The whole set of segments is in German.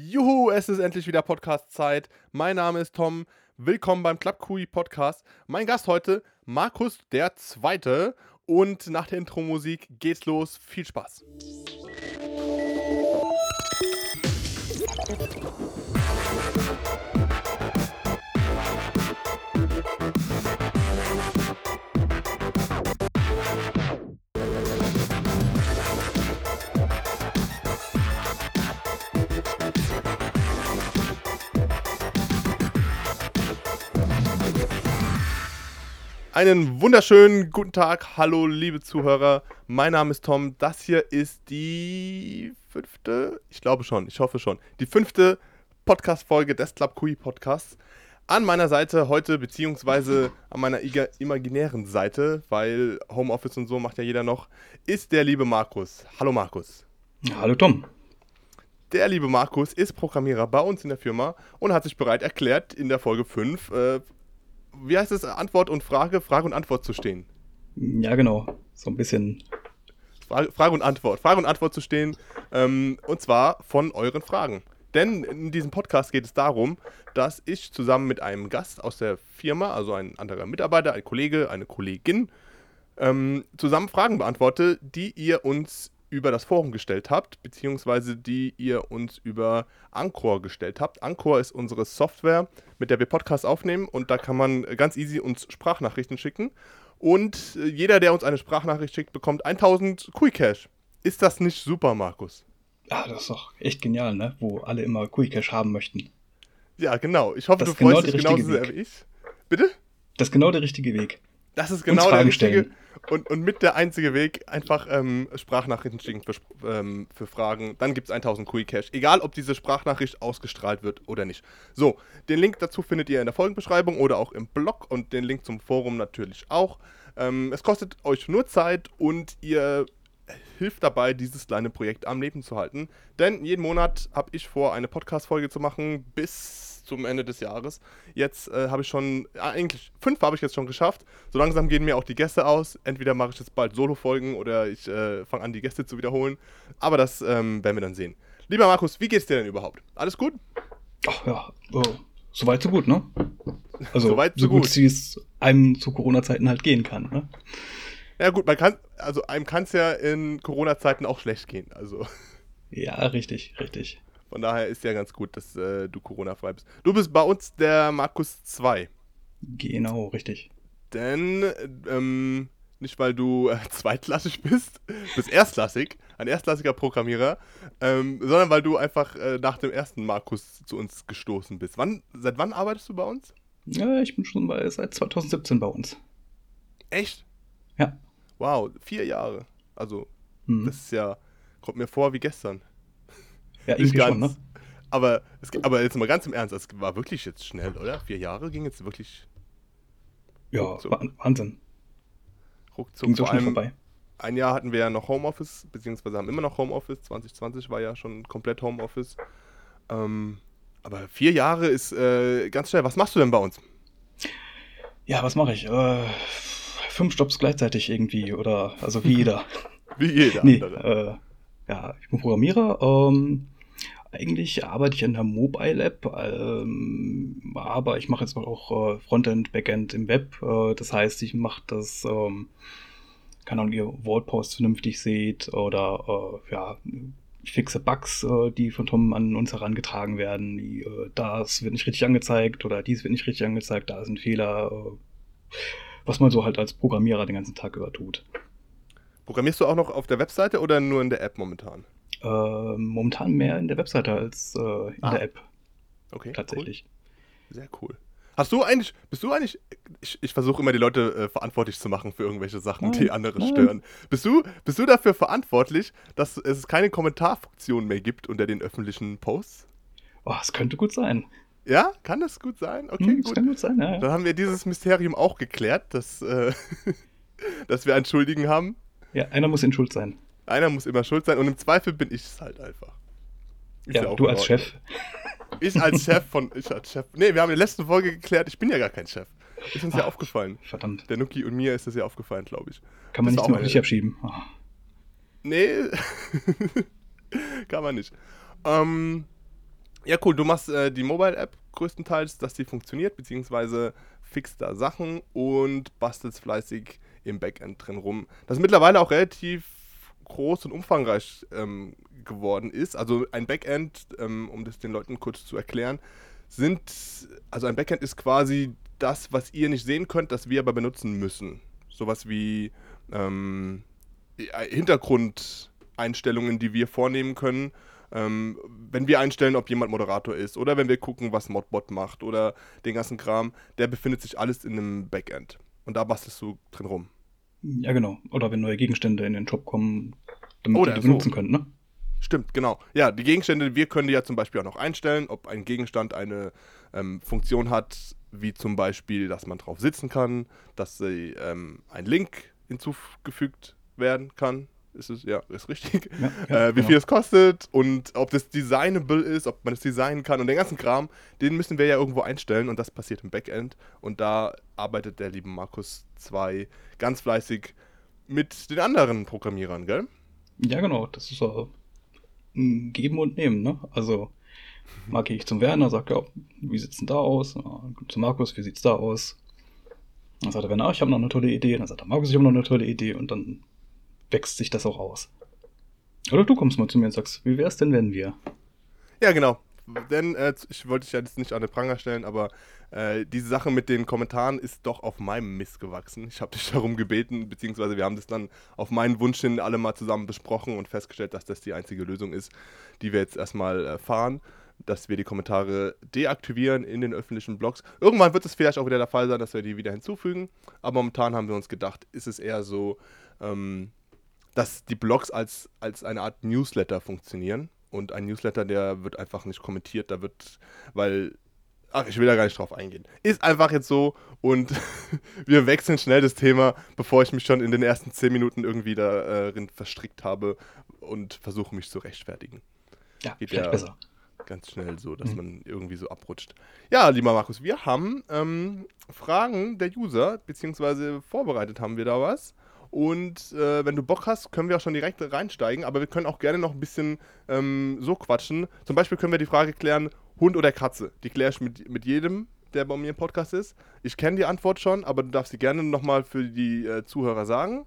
Juhu, es ist endlich wieder Podcast-Zeit. Mein Name ist Tom. Willkommen beim Club Kui Podcast. Mein Gast heute, Markus der Zweite. Und nach der Intro-Musik geht's los. Viel Spaß. Einen wunderschönen guten Tag. Hallo, liebe Zuhörer. Mein Name ist Tom. Das hier ist die fünfte, ich glaube schon, ich hoffe schon, die fünfte Podcast-Folge des Club Kui Podcasts. An meiner Seite heute, beziehungsweise an meiner imaginären Seite, weil Homeoffice und so macht ja jeder noch, ist der liebe Markus. Hallo, Markus. Hallo, Tom. Der liebe Markus ist Programmierer bei uns in der Firma und hat sich bereit erklärt, in der Folge 5 äh, wie heißt es, Antwort und Frage, Frage und Antwort zu stehen. Ja, genau. So ein bisschen. Frage, Frage und Antwort. Frage und Antwort zu stehen. Ähm, und zwar von euren Fragen. Denn in diesem Podcast geht es darum, dass ich zusammen mit einem Gast aus der Firma, also ein anderer Mitarbeiter, ein Kollege, eine Kollegin, ähm, zusammen Fragen beantworte, die ihr uns über das Forum gestellt habt, beziehungsweise die ihr uns über Anchor gestellt habt. Anchor ist unsere Software, mit der wir Podcasts aufnehmen und da kann man ganz easy uns Sprachnachrichten schicken. Und äh, jeder, der uns eine Sprachnachricht schickt, bekommt 1000 Kui Cash. Ist das nicht super, Markus? Ja, das ist doch echt genial, ne? Wo alle immer Cash haben möchten. Ja, genau. Ich hoffe, das du freust genau dich genauso sehr wie ich. Bitte? Das ist genau der richtige Weg. Das ist genau der richtige und, und mit der einzige Weg, einfach ähm, Sprachnachrichten schicken für, ähm, für Fragen. Dann gibt es 1000 Kui Cash. Egal, ob diese Sprachnachricht ausgestrahlt wird oder nicht. So, den Link dazu findet ihr in der Folgenbeschreibung oder auch im Blog und den Link zum Forum natürlich auch. Ähm, es kostet euch nur Zeit und ihr hilft dabei, dieses kleine Projekt am Leben zu halten. Denn jeden Monat habe ich vor, eine Podcast-Folge zu machen bis zum Ende des Jahres. Jetzt äh, habe ich schon, äh, eigentlich fünf habe ich jetzt schon geschafft. So langsam gehen mir auch die Gäste aus. Entweder mache ich jetzt bald Solo-Folgen oder ich äh, fange an, die Gäste zu wiederholen. Aber das ähm, werden wir dann sehen. Lieber Markus, wie geht's dir denn überhaupt? Alles gut? Ach ja, oh, soweit so gut, ne? Also soweit so, so gut, wie es einem zu Corona-Zeiten halt gehen kann, ne? Ja gut, man kann, also einem kann es ja in Corona-Zeiten auch schlecht gehen, also. Ja, richtig, richtig. Von daher ist ja ganz gut, dass äh, du Corona-frei bist. Du bist bei uns der Markus 2. Genau, richtig. Denn, ähm, nicht weil du äh, zweitklassig bist, bist erstklassig, ein erstklassiger Programmierer, ähm, sondern weil du einfach äh, nach dem ersten Markus zu uns gestoßen bist. Wann, seit wann arbeitest du bei uns? Ja, ich bin schon bei, seit 2017 bei uns. Echt? Ja. Wow, vier Jahre. Also, mhm. das ist ja, kommt mir vor wie gestern. Ja, irgendwie ganz, schon, ne? Aber, es, aber jetzt mal ganz im Ernst, es war wirklich jetzt schnell, oder? Vier Jahre ging jetzt wirklich. Ja, ruckzuck. Wahnsinn. Ruckzuck. Ging so schnell vorbei. Ein Jahr hatten wir ja noch Homeoffice, beziehungsweise haben immer noch Homeoffice. 2020 war ja schon komplett Homeoffice. Ähm, aber vier Jahre ist äh, ganz schnell. Was machst du denn bei uns? Ja, was mache ich? Äh, fünf Jobs gleichzeitig irgendwie oder also wie jeder. wie jeder. Nee, äh, ja, ich bin Programmierer. Ähm, eigentlich arbeite ich in der Mobile App, ähm, aber ich mache jetzt auch äh, Frontend, Backend im Web. Äh, das heißt, ich mache das, ähm, keine Ahnung, ihr Wordpost vernünftig seht oder äh, ja, ich fixe Bugs, äh, die von Tom an uns herangetragen werden. Die, äh, das wird nicht richtig angezeigt oder dies wird nicht richtig angezeigt, da sind Fehler, äh, was man so halt als Programmierer den ganzen Tag über tut. Programmierst du auch noch auf der Webseite oder nur in der App momentan? Äh, momentan mehr in der Webseite als äh, in ah. der App. Okay. Tatsächlich. Cool. Sehr cool. Hast du eigentlich, bist du eigentlich, ich, ich versuche immer die Leute äh, verantwortlich zu machen für irgendwelche Sachen, nein, die andere nein. stören. Bist du, bist du dafür verantwortlich, dass es keine Kommentarfunktion mehr gibt unter den öffentlichen Posts? Oh, es könnte gut sein. Ja, kann das gut sein? Okay, hm, gut. Kann gut sein, ja, ja. Dann haben wir dieses Mysterium auch geklärt, dass, äh, dass wir einen Schuldigen haben. Ja, einer muss in Schuld sein. Einer muss immer schuld sein und im Zweifel bin ich es halt einfach. Ist ja, ja du als Chef. Ich als Chef von. Ich als Chef. Nee, wir haben in der letzten Folge geklärt, ich bin ja gar kein Chef. Ist uns Ach, ja aufgefallen. Verdammt. Der Nuki und mir ist das ja aufgefallen, glaube ich. Kann man das nicht auf dich abschieben. Oh. Nee. Kann man nicht. Ähm, Ja, cool. Du machst äh, die Mobile-App größtenteils, dass die funktioniert, beziehungsweise fixt da Sachen und bastelst fleißig im Backend drin rum. Das mittlerweile auch relativ groß und umfangreich ähm, geworden ist. Also ein Backend, ähm, um das den Leuten kurz zu erklären, sind, also ein Backend ist quasi das, was ihr nicht sehen könnt, das wir aber benutzen müssen. Sowas wie ähm, Hintergrundeinstellungen, die wir vornehmen können. Ähm, wenn wir einstellen, ob jemand Moderator ist oder wenn wir gucken, was Modbot macht oder den ganzen Kram, der befindet sich alles in einem Backend. Und da bastelst du drin rum. Ja, genau. Oder wenn neue Gegenstände in den Shop kommen, damit Oder ihr die so. benutzen könnt, ne? Stimmt, genau. Ja, die Gegenstände, wir können die ja zum Beispiel auch noch einstellen, ob ein Gegenstand eine ähm, Funktion hat, wie zum Beispiel, dass man drauf sitzen kann, dass sie, ähm, ein Link hinzugefügt werden kann. Ist es, ja, ist richtig. Ja, ja, äh, wie genau. viel es kostet und ob das designable ist, ob man es designen kann und den ganzen Kram, den müssen wir ja irgendwo einstellen und das passiert im Backend. Und da arbeitet der liebe Markus 2 ganz fleißig mit den anderen Programmierern, gell? Ja, genau. Das ist so ein Geben und Nehmen, ne? Also mal gehe ich zum Werner, sagt ja, wie sieht's denn da aus? Zu Markus, wie sieht's da aus? Dann sagt der Werner, ich habe noch eine tolle Idee. Dann sagt der Markus, ich habe noch eine tolle Idee. Und dann wächst sich das auch aus. Oder du kommst mal zu mir und sagst, wie wär's denn, wenn wir? Ja, genau. Denn äh, ich wollte dich ja jetzt nicht an den Pranger stellen, aber äh, diese Sache mit den Kommentaren ist doch auf meinem Mist gewachsen. Ich habe dich darum gebeten, beziehungsweise wir haben das dann auf meinen Wunsch hin alle mal zusammen besprochen und festgestellt, dass das die einzige Lösung ist, die wir jetzt erstmal äh, fahren dass wir die Kommentare deaktivieren in den öffentlichen Blogs. Irgendwann wird es vielleicht auch wieder der Fall sein, dass wir die wieder hinzufügen. Aber momentan haben wir uns gedacht, ist es eher so, ähm, dass die Blogs als, als eine Art Newsletter funktionieren. Und ein Newsletter, der wird einfach nicht kommentiert, da wird, weil, ach, ich will da gar nicht drauf eingehen. Ist einfach jetzt so und wir wechseln schnell das Thema, bevor ich mich schon in den ersten zehn Minuten irgendwie darin verstrickt habe und versuche mich zu rechtfertigen. Ja, Geht ja besser. Ganz schnell so, dass mhm. man irgendwie so abrutscht. Ja, lieber Markus, wir haben ähm, Fragen der User, beziehungsweise vorbereitet haben wir da was. Und äh, wenn du Bock hast, können wir auch schon direkt reinsteigen, aber wir können auch gerne noch ein bisschen ähm, so quatschen. Zum Beispiel können wir die Frage klären, Hund oder Katze? Die kläre ich mit, mit jedem, der bei mir im Podcast ist. Ich kenne die Antwort schon, aber du darfst sie gerne nochmal für die äh, Zuhörer sagen.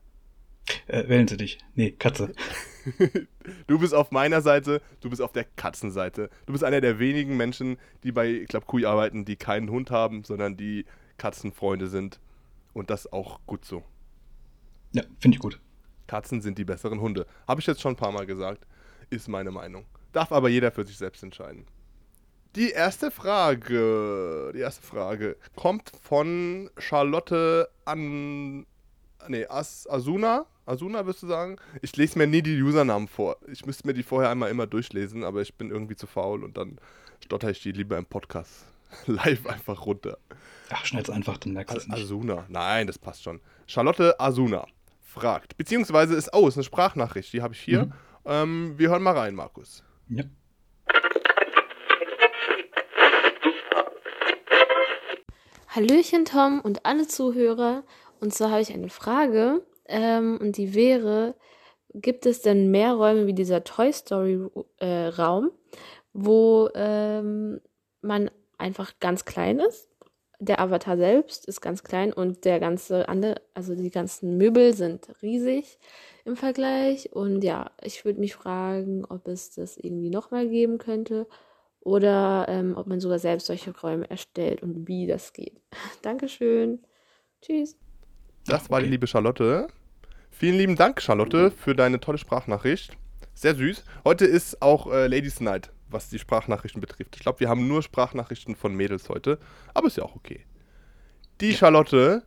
Äh, wählen Sie dich. Nee, Katze. du bist auf meiner Seite, du bist auf der Katzenseite. Du bist einer der wenigen Menschen, die bei glaube, Kui arbeiten, die keinen Hund haben, sondern die Katzenfreunde sind. Und das auch gut so. Ja, finde ich gut. Katzen sind die besseren Hunde. Habe ich jetzt schon ein paar Mal gesagt. Ist meine Meinung. Darf aber jeder für sich selbst entscheiden. Die erste Frage, die erste Frage kommt von Charlotte an, nee, As, Asuna. Asuna wirst du sagen? Ich lese mir nie die Usernamen vor. Ich müsste mir die vorher einmal immer durchlesen, aber ich bin irgendwie zu faul und dann stotter ich die lieber im Podcast live einfach runter. Ach, schnell's einfach, dann merkst du es nicht. Asuna. Nein, das passt schon. Charlotte Asuna fragt. Beziehungsweise ist, oh, ist eine Sprachnachricht, die habe ich hier. Mhm. Ähm, wir hören mal rein, Markus. Ja. Hallöchen, Tom und alle Zuhörer. Und zwar habe ich eine Frage. Ähm, und die wäre: Gibt es denn mehr Räume wie dieser Toy Story äh, Raum, wo ähm, man einfach ganz klein ist? Der Avatar selbst ist ganz klein und der ganze andere, also die ganzen Möbel sind riesig im Vergleich. Und ja, ich würde mich fragen, ob es das irgendwie nochmal geben könnte oder ähm, ob man sogar selbst solche Räume erstellt und wie das geht. Dankeschön. Tschüss. Das war die liebe Charlotte. Vielen lieben Dank, Charlotte, für deine tolle Sprachnachricht. Sehr süß. Heute ist auch äh, Ladies Night was die Sprachnachrichten betrifft. Ich glaube, wir haben nur Sprachnachrichten von Mädels heute, aber ist ja auch okay. Die Charlotte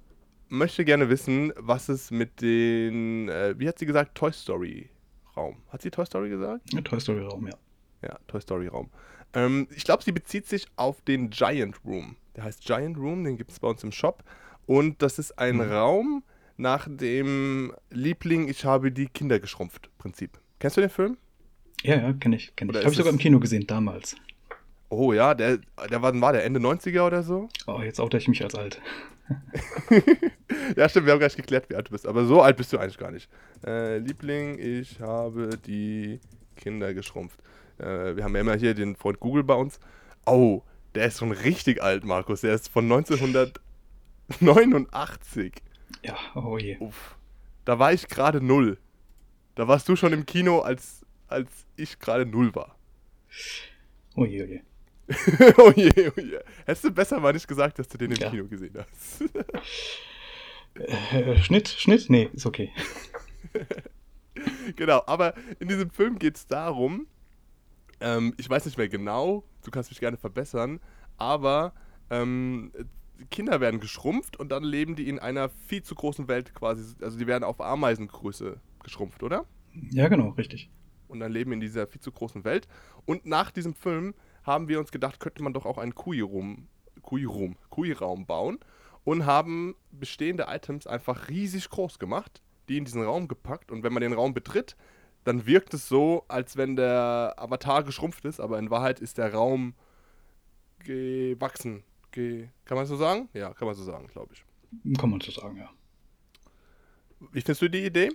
möchte gerne wissen, was es mit den, äh, wie hat sie gesagt, Toy Story Raum. Hat sie Toy Story gesagt? Ja, Toy Story Raum, ja. Ja, Toy Story Raum. Ähm, ich glaube, sie bezieht sich auf den Giant Room. Der heißt Giant Room, den gibt es bei uns im Shop. Und das ist ein mhm. Raum nach dem Liebling, ich habe die Kinder geschrumpft Prinzip. Kennst du den Film? Ja, ja, kenne ich. Kenn ich. Habe ich sogar im Kino gesehen damals. Oh ja, der, der war, war der Ende 90er oder so? Oh, jetzt oute ich mich als alt. ja, stimmt, wir haben gar nicht geklärt, wie alt du bist. Aber so alt bist du eigentlich gar nicht. Äh, Liebling, ich habe die Kinder geschrumpft. Äh, wir haben ja immer hier den Freund Google bei uns. Oh, der ist schon richtig alt, Markus. Der ist von 1989. Ja, oh je. Uff. Da war ich gerade null. Da warst du schon im Kino, als, als ich gerade null war. Oh je, oh je. oh je, oh je. Hättest du besser mal nicht gesagt, dass du den im Ja. Kino gesehen hast. Äh, Schnitt, Schnitt? Nee, ist okay. genau, aber in diesem Film geht es darum, ähm, ich weiß nicht mehr genau, du kannst mich gerne verbessern, aber ähm, Kinder werden geschrumpft und dann leben die in einer viel zu großen Welt quasi, also die werden auf Ameisengröße geschrumpft, oder? Ja, genau, richtig. Und dann leben in dieser viel zu großen Welt. Und nach diesem Film haben wir uns gedacht, könnte man doch auch einen Kui-Raum Kui-Raum Kui-Raum bauen und haben bestehende Items einfach riesig groß gemacht, die in diesen Raum gepackt. Und wenn man den Raum betritt, dann wirkt es so, als wenn der Avatar geschrumpft ist, aber in Wahrheit ist der Raum gewachsen. Ge kann man so sagen? Ja, kann man so sagen, glaube ich. Kann man so sagen, ja. Wie findest du die Idee?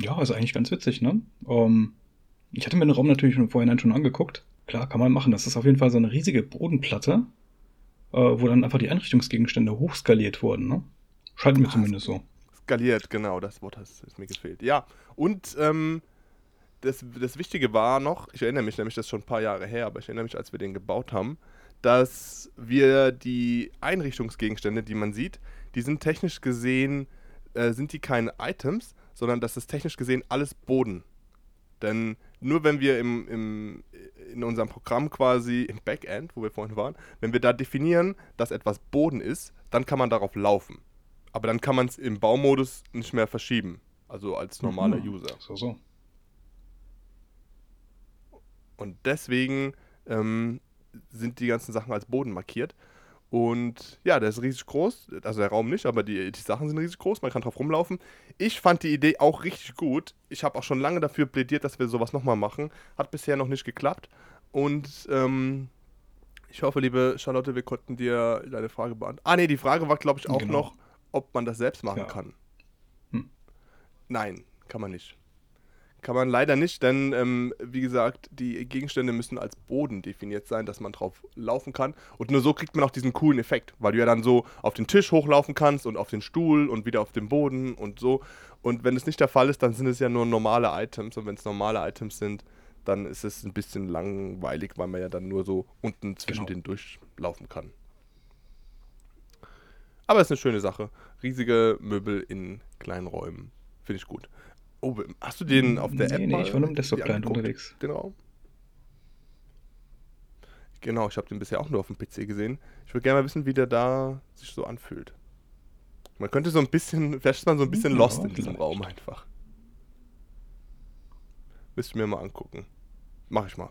Ja, ist eigentlich ganz witzig, ne? Ähm, ich hatte mir den Raum natürlich im Vorhinein schon angeguckt. Klar, kann man machen. Das ist auf jeden Fall so eine riesige Bodenplatte, äh, wo dann einfach die Einrichtungsgegenstände hochskaliert wurden, ne? Scheint mir Ah, zumindest so. Skaliert, genau, das Wort hat ist mir gefehlt. Ja, und ähm, das, das Wichtige war noch, ich erinnere mich nämlich, das ist schon ein paar Jahre her, aber ich erinnere mich, als wir den gebaut haben, dass wir die Einrichtungsgegenstände, die man sieht, die sind technisch gesehen, äh, sind die keine Items, sondern das ist technisch gesehen alles Boden. Denn nur wenn wir im, im, in unserem Programm quasi im Backend, wo wir vorhin waren, wenn wir da definieren, dass etwas Boden ist, dann kann man darauf laufen. Aber dann kann man es im Baumodus nicht mehr verschieben. Also als normaler Mhm. User. So, so. Und deswegen ähm, sind die ganzen Sachen als Boden markiert. Und ja, der ist riesig groß. Also der Raum nicht, aber die, die Sachen sind riesig groß. Man kann drauf rumlaufen. Ich fand die Idee auch richtig gut. Ich habe auch schon lange dafür plädiert, dass wir sowas nochmal machen. Hat bisher noch nicht geklappt. Und ähm, ich hoffe, liebe Charlotte, wir konnten dir deine Frage beantworten. Ah, nee, die Frage war, glaube ich, auch Genau. noch, ob man das selbst machen Ja. kann. Hm. Nein, kann man nicht. Kann man leider nicht, denn ähm, wie gesagt, die Gegenstände müssen als Boden definiert sein, dass man drauf laufen kann. Und nur so kriegt man auch diesen coolen Effekt, weil du ja dann so auf den Tisch hochlaufen kannst und auf den Stuhl und wieder auf den Boden und so. Und wenn es nicht der Fall ist, dann sind es ja nur normale Items. Und wenn es normale Items sind, dann ist es ein bisschen langweilig, weil man ja dann nur so unten zwischen Genau. den durchlaufen kann. Aber es ist eine schöne Sache. Riesige Möbel in kleinen Räumen. Finde ich gut. Oh, hast du den auf der Nee, App nee, mal ich war nur im Desktop-Client unterwegs. Den Raum? Genau, ich habe den bisher auch nur auf dem PC gesehen. Ich würde gerne mal wissen, wie der da sich so anfühlt. Man könnte so ein bisschen, vielleicht ist man so ein bisschen Ja, lost in diesem. Raum einfach. Müsst ihr mir mal angucken. Mach ich mal.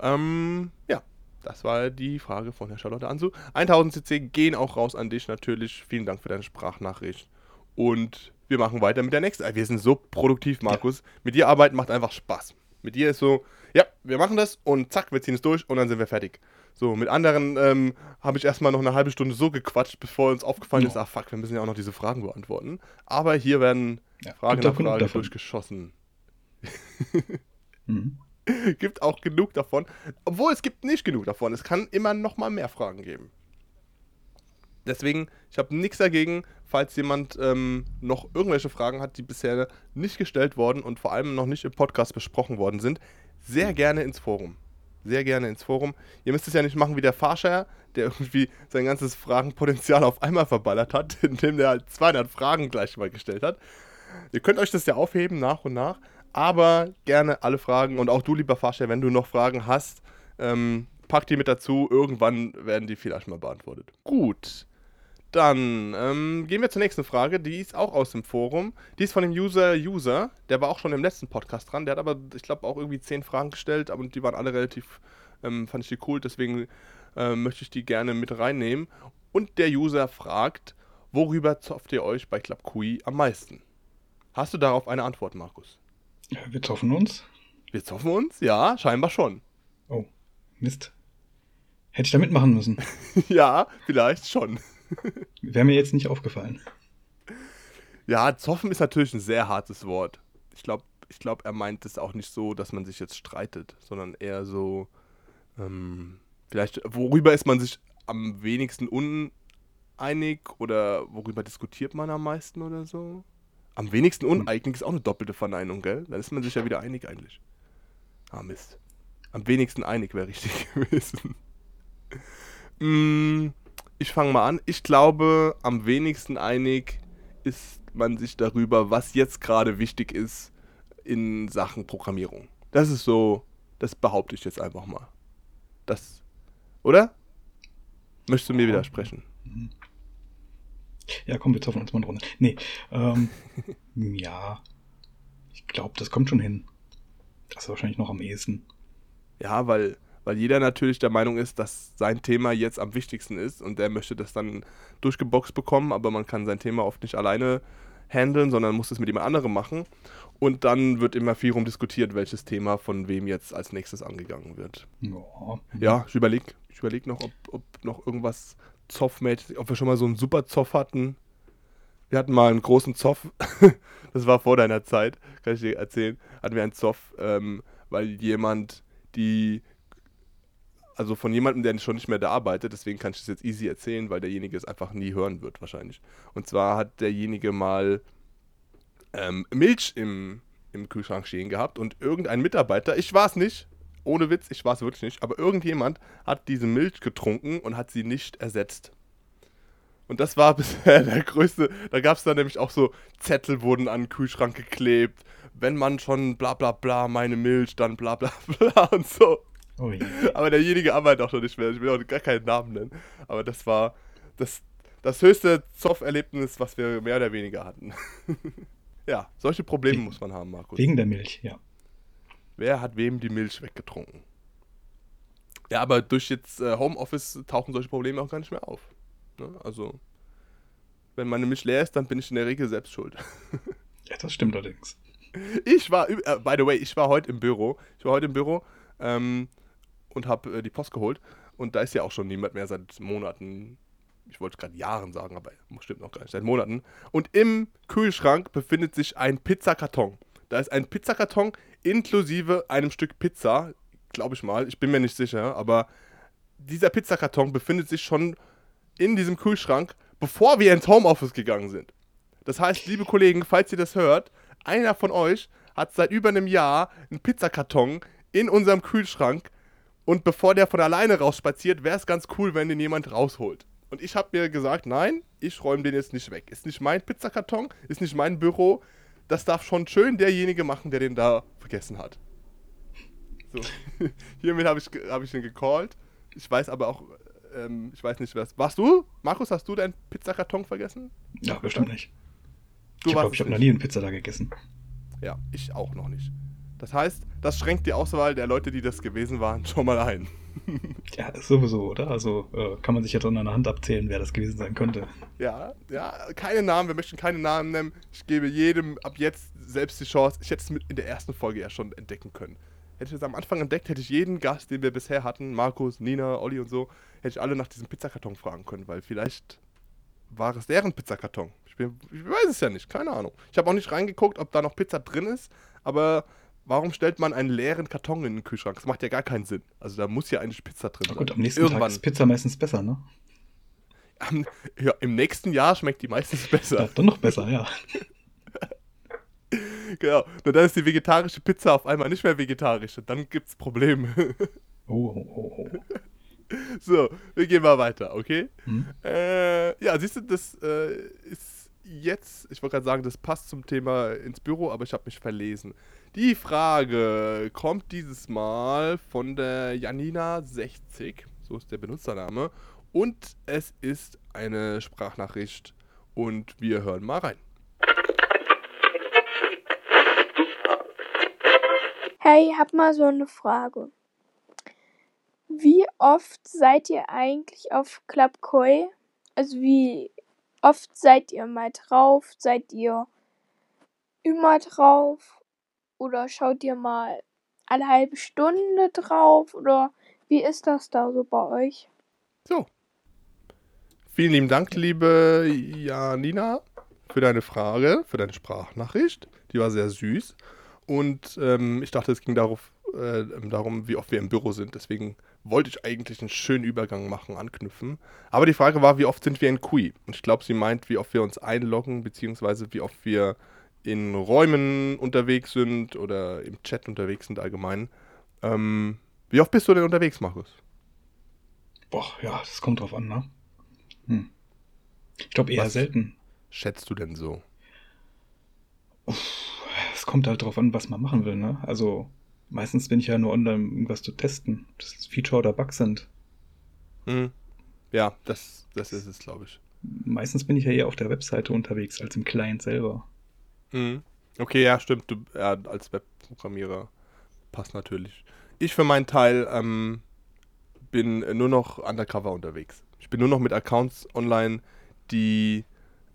Ähm, ja, das war die Frage von Herr Charlotte Ansu. 1000 CC gehen auch raus an dich natürlich. Vielen Dank für deine Sprachnachricht. Und wir machen weiter mit der nächsten. Ey, Wir sind so produktiv, Markus. Mit dir arbeiten macht einfach Spaß. Mit dir ist so, ja, wir machen das und zack, wir ziehen es durch und dann sind wir fertig. So, mit anderen ähm, habe ich erstmal noch eine halbe Stunde so gequatscht, bevor uns aufgefallen Ja. ist, ach fuck, wir müssen ja auch noch diese Fragen beantworten. Aber hier werden Ja, Frage gibt nach Frage davon. durchgeschossen. Mhm. gibt auch genug davon. Obwohl, es gibt nicht genug davon. Es kann immer noch mal mehr Fragen geben. Deswegen, ich habe nichts dagegen, falls jemand ähm, noch irgendwelche Fragen hat, die bisher nicht gestellt worden und vor allem noch nicht im Podcast besprochen worden sind, sehr gerne ins Forum. Sehr gerne ins Forum. Ihr müsst es ja nicht machen wie der Farscher, der irgendwie sein ganzes Fragenpotenzial auf einmal verballert hat, indem der halt 200 Fragen gleich mal gestellt hat. Ihr könnt euch das ja aufheben nach und nach, aber gerne alle Fragen und auch du, lieber Farscher, wenn du noch Fragen hast, ähm, pack die mit dazu. Irgendwann werden die vielleicht mal beantwortet. Gut. Dann ähm, gehen wir zur nächsten Frage. Die ist auch aus dem Forum. Die ist von dem User User. Der war auch schon im letzten Podcast dran. Der hat aber, ich glaube, auch irgendwie zehn Fragen gestellt. Aber die waren alle relativ, ähm, fand ich die cool. Deswegen ähm, möchte ich die gerne mit reinnehmen. Und der User fragt, worüber zofft ihr euch bei Club QI am meisten? Hast du darauf eine Antwort, Markus? Wir zoffen uns. Wir zoffen uns? Ja, scheinbar schon. Oh, Mist. Hätte ich da mitmachen müssen. ja, vielleicht schon. Wäre mir jetzt nicht aufgefallen. Ja, zoffen ist natürlich ein sehr hartes Wort. Ich glaube, ich glaube, er meint es auch nicht so, dass man sich jetzt streitet, sondern eher so, ähm, vielleicht, worüber ist man sich am wenigsten uneinig oder worüber diskutiert man am meisten oder so? Am wenigsten hm. uneinig ist auch eine doppelte Verneinung, gell? Dann ist man sich ja wieder einig eigentlich. Ah, Mist. Am wenigsten einig wäre richtig gewesen. mm, ich fange mal an. Ich glaube, am wenigsten einig ist man sich darüber, was jetzt gerade wichtig ist in Sachen Programmierung. Das ist so, das behaupte ich jetzt einfach mal. Das, oder? Möchtest du mir widersprechen? Ja, komm, wir zoffen uns mal eine Runde. Nee, ähm, ja, ich glaube, das kommt schon hin. Das ist wahrscheinlich noch am ehesten. Ja, weil, weil jeder natürlich der Meinung ist, dass sein Thema jetzt am wichtigsten ist und der möchte das dann durchgeboxt bekommen, aber man kann sein Thema oft nicht alleine handeln, sondern muss es mit jemand anderem machen. Und dann wird immer viel rumdiskutiert, welches Thema von wem jetzt als nächstes angegangen wird. Ja, ja ich überlege ich überleg noch, ob, ob noch irgendwas Zoff-mäßig, ob wir schon mal so einen super Zoff hatten. Wir hatten mal einen großen Zoff, das war vor deiner Zeit, kann ich dir erzählen, hatten wir einen Zoff, ähm, weil jemand die, also von jemandem, der schon nicht mehr da arbeitet, deswegen kann ich das jetzt easy erzählen, weil derjenige es einfach nie hören wird wahrscheinlich. Und zwar hat derjenige mal ähm, Milch im, im Kühlschrank stehen gehabt und irgendein Mitarbeiter, ich war es nicht, ohne Witz, ich war es wirklich nicht, aber irgendjemand hat diese Milch getrunken und hat sie nicht ersetzt. Und das war bisher der größte. Da gab es dann nämlich auch so Zettel wurden an den Kühlschrank geklebt. Wenn man schon bla bla bla, meine Milch, dann bla bla bla und so. Oh aber derjenige arbeitet auch schon nicht mehr. Ich will auch gar keinen Namen nennen. Aber das war das, das höchste Zoff-Erlebnis, was wir mehr oder weniger hatten. Ja, solche Probleme wegen, muss man haben, Markus. Wegen der Milch, ja. Wer hat wem die Milch weggetrunken? Ja, aber durch jetzt äh, Homeoffice tauchen solche Probleme auch gar nicht mehr auf. Ne? Also, wenn meine Milch leer ist, dann bin ich in der Regel selbst schuld. ja, das stimmt allerdings. Ich war, äh, by the way, ich war heute im Büro. Ich war heute im Büro ähm, und habe äh, die Post geholt. Und da ist ja auch schon niemand mehr seit Monaten ich wollte gerade Jahren sagen, aber stimmt noch gar nicht, seit Monaten. Und im Kühlschrank befindet sich ein Pizzakarton. Da ist ein Pizzakarton inklusive einem Stück Pizza, glaube ich mal, ich bin mir nicht sicher, aber dieser Pizzakarton befindet sich schon in diesem Kühlschrank, bevor wir ins Homeoffice gegangen sind. Das heißt, liebe Kollegen, falls ihr das hört, einer von euch hat seit über einem Jahr einen Pizzakarton in unserem Kühlschrank und bevor der von alleine rausspaziert, wäre es ganz cool, wenn den jemand rausholt. Und ich habe mir gesagt, nein, ich räume den jetzt nicht weg. Ist nicht mein Pizzakarton, ist nicht mein Büro. Das darf schon schön derjenige machen, der den da vergessen hat. So. Hiermit habe ich, hab ich den gecallt. Ich weiß aber auch, ähm, ich weiß nicht, was. Warst du? Markus, hast du deinen Pizzakarton vergessen? Ja, bestimmt nicht. Du ich glaube, ich habe noch nie eine Pizza da gegessen. Ja, ich auch noch nicht. Das heißt, das schränkt die Auswahl der Leute, die das gewesen waren, schon mal ein. ja, das sowieso, oder? Also äh, kann man sich jetzt an einer Hand abzählen, wer das gewesen sein könnte. Ja, ja, keine Namen, wir möchten keine Namen nennen. Ich gebe jedem ab jetzt selbst die Chance. Ich hätte es in der ersten Folge ja schon entdecken können. Hätte ich es am Anfang entdeckt, hätte ich jeden Gast, den wir bisher hatten, Markus, Nina, Olli und so, hätte ich alle nach diesem Pizzakarton fragen können, weil vielleicht war es deren Pizzakarton. Ich, bin, ich weiß es ja nicht, keine Ahnung. Ich habe auch nicht reingeguckt, ob da noch Pizza drin ist, aber warum stellt man einen leeren Karton in den Kühlschrank? Das macht ja gar keinen Sinn. Also da muss ja eigentlich Pizza drin sein. Gut, am nächsten Irgendwann. Tag ist Pizza meistens besser, ne? ja, im nächsten Jahr schmeckt die meistens besser. Ja, dann noch besser, ja. genau. Nur dann ist die vegetarische Pizza auf einmal nicht mehr vegetarisch und dann gibt's Probleme. oh, oh, oh, oh. So, wir gehen mal weiter, okay? Hm? Äh, ja, siehst du, das äh, ist jetzt, ich wollte gerade sagen, das passt zum Thema ins Büro, aber ich habe mich verlesen. Die Frage kommt dieses Mal von der Janina60, so ist der Benutzername, und es ist eine Sprachnachricht und wir hören mal rein. Hey, hab mal so eine Frage. Wie oft seid ihr eigentlich auf Club Koi? Also wie oft seid ihr mal drauf? Seid ihr immer drauf? Oder schaut ihr mal alle halbe Stunde drauf? Oder wie ist das da so bei euch? So. Vielen lieben Dank, liebe Janina, für deine Frage, für deine Sprachnachricht. Die war sehr süß. Und ähm, ich dachte, es ging darauf, äh, darum, wie oft wir im Büro sind. Deswegen wollte ich eigentlich einen schönen Übergang machen, anknüpfen. Aber die Frage war, wie oft sind wir in Kui? Und ich glaube, sie meint, wie oft wir uns einloggen, beziehungsweise wie oft wir in Räumen unterwegs sind oder im Chat unterwegs sind allgemein. Ähm, wie oft bist du denn unterwegs, Markus? Boah, ja, das kommt drauf an, ne? Hm. Ich glaube eher Was selten. Schätzt du denn so? Es kommt halt drauf an, was man machen will, ne? Also meistens bin ich ja nur online, um irgendwas zu testen, dass es Feature oder Bug sind. Hm. Ja, das, das ist es, glaube ich. Meistens bin ich ja eher auf der Webseite unterwegs als im Client selber. Mhm. Okay, ja, stimmt. Du, ja, als Webprogrammierer passt natürlich. Ich für meinen Teil ähm, bin nur noch undercover unterwegs. Ich bin nur noch mit Accounts online, die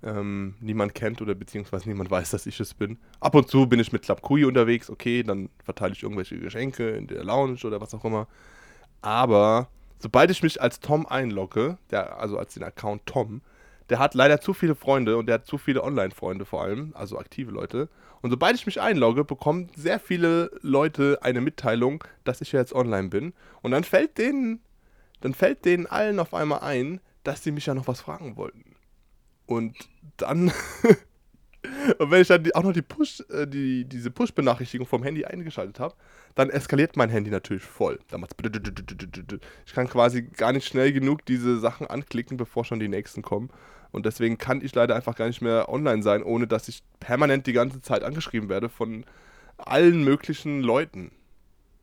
ähm, niemand kennt oder beziehungsweise niemand weiß, dass ich es bin. Ab und zu bin ich mit Club Kui unterwegs, okay, dann verteile ich irgendwelche Geschenke in der Lounge oder was auch immer. Aber sobald ich mich als Tom einlogge, der, also als den Account Tom, der hat leider zu viele Freunde und der hat zu viele Online-Freunde vor allem, also aktive Leute. Und sobald ich mich einlogge, bekommen sehr viele Leute eine Mitteilung, dass ich jetzt online bin. Und dann fällt denen, dann fällt denen allen auf einmal ein, dass sie mich ja noch was fragen wollten. Und dann, und wenn ich dann auch noch die Push, äh, die, diese Push-Benachrichtigung vom Handy eingeschaltet habe, dann eskaliert mein Handy natürlich voll. Dann ich kann quasi gar nicht schnell genug diese Sachen anklicken, bevor schon die nächsten kommen. Und deswegen kann ich leider einfach gar nicht mehr online sein, ohne dass ich permanent die ganze Zeit angeschrieben werde von allen möglichen Leuten.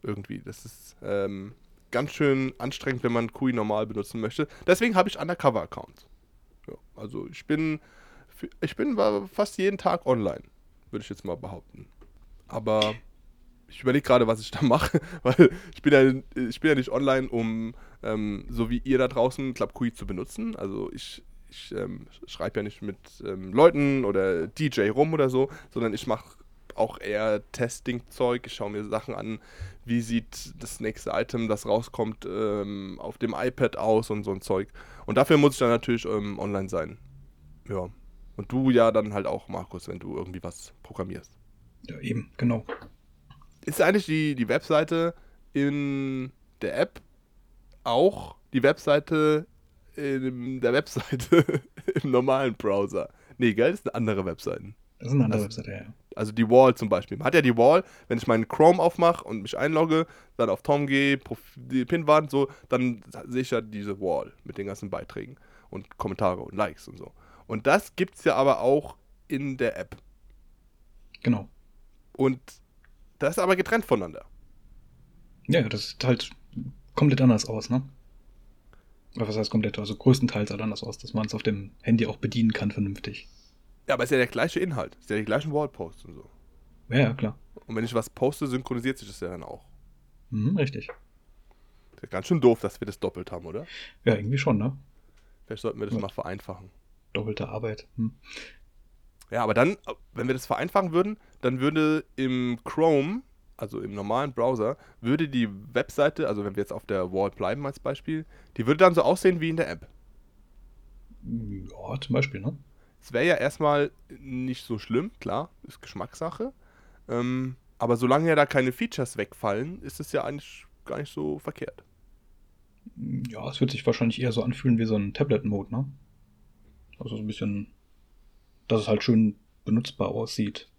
Irgendwie. Das ist ähm, ganz schön anstrengend, wenn man QI normal benutzen möchte. Deswegen habe ich Undercover-Accounts. Ja, also ich bin, ich bin fast jeden Tag online, würde ich jetzt mal behaupten. Aber ich überlege gerade, was ich da mache, weil ich bin ja, ich bin ja nicht online, um ähm, so wie ihr da draußen Club QI zu benutzen. Also ich, ich ähm, schreibe ja nicht mit ähm, Leuten oder DJ rum oder so, sondern ich mache auch eher Testing-Zeug. Ich schaue mir Sachen an, wie sieht das nächste Item, das rauskommt, ähm, auf dem iPad aus und so ein Zeug. Und dafür muss ich dann natürlich ähm, online sein. Ja. Und du ja dann halt auch, Markus, wenn du irgendwie was programmierst. Ja, eben, genau. Ist eigentlich die, die Webseite in der App auch die Webseite in der Webseite im normalen Browser? Nee, gell? Das sind andere Webseiten. Das ist eine andere also, Webseite, ja. Also die Wall zum Beispiel. Man hat ja die Wall, wenn ich meinen Chrome aufmache und mich einlogge, dann auf Tom gehe, die Pinwand so, dann sehe ich ja diese Wall mit den ganzen Beiträgen und Kommentare und Likes und so. Und das gibt es ja aber auch in der App. Genau. Und das ist aber getrennt voneinander. Ja, das sieht halt komplett anders aus, ne? Was heißt komplett? Also größtenteils halt anders aus, dass man es auf dem Handy auch bedienen kann vernünftig. Ja, aber es ist ja der gleiche Inhalt. Es ist ja die gleichen Wallposts und so. Ja, ja, klar. Und wenn ich was poste, synchronisiert sich das ja dann auch. Mhm, richtig. Ist ja ganz schön doof, dass wir das doppelt haben, oder? Ja, irgendwie schon, ne? Vielleicht sollten wir das ja. mal vereinfachen. Doppelte Arbeit. Hm. Ja, aber dann, wenn wir das vereinfachen würden, dann würde im Chrome, also im normalen Browser, würde die Webseite, also wenn wir jetzt auf der Wall bleiben als Beispiel, die würde dann so aussehen wie in der App. Ja, zum Beispiel, ne? Es wäre ja erstmal nicht so schlimm, klar, ist Geschmackssache. Ähm, aber solange ja da keine Features wegfallen, ist es ja eigentlich gar nicht so verkehrt. Ja, es wird sich wahrscheinlich eher so anfühlen wie so ein Tablet-Mode, ne? Also so ein bisschen, dass es halt schön benutzbar aussieht.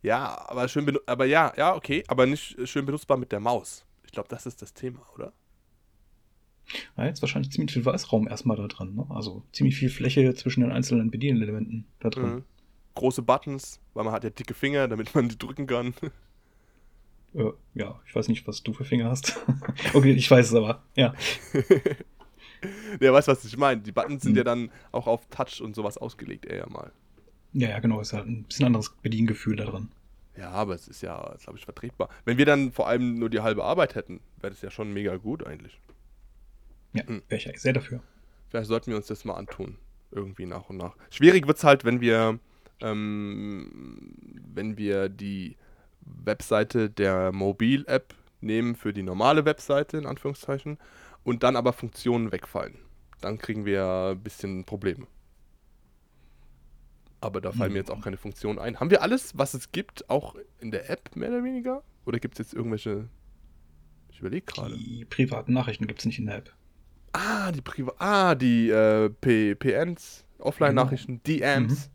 Ja, aber schön aber ja, ja, okay, aber nicht schön benutzbar mit der Maus. Ich glaube, das ist das Thema, oder? Ja, jetzt wahrscheinlich ziemlich viel Weißraum erstmal da drin. Ne? Also ziemlich viel Fläche zwischen den einzelnen Bedienelementen da drin. Mhm. Große Buttons, weil man hat ja dicke Finger, damit man die drücken kann. Äh, ja, ich weiß nicht, was du für Finger hast. okay, ich weiß es aber, ja. ja, weißt du, was ich meine? Die Buttons sind mhm. ja dann auch auf Touch und sowas ausgelegt, eher mal. Ja, ja, genau, ist halt ein bisschen anderes Bediengefühl da drin. Ja, aber es ist ja, glaube ich, vertretbar. Wenn wir dann vor allem nur die halbe Arbeit hätten, wäre das ja schon mega gut eigentlich. Ja, hm. wäre ich eigentlich sehr dafür. Vielleicht sollten wir uns das mal antun. Irgendwie nach und nach. Schwierig wird es halt, wenn wir, ähm, wenn wir die Webseite der Mobil-App nehmen für die normale Webseite, in Anführungszeichen, und dann aber Funktionen wegfallen. Dann kriegen wir ein bisschen Probleme. Aber da fallen mir jetzt auch keine Funktionen ein. Haben wir alles, was es gibt, auch in der App mehr oder weniger? Oder gibt es jetzt irgendwelche. Ich überlege gerade. Die privaten Nachrichten gibt es nicht in der App. Ah, die Priva Ah, die äh, P PNs, Offline-Nachrichten, DMs,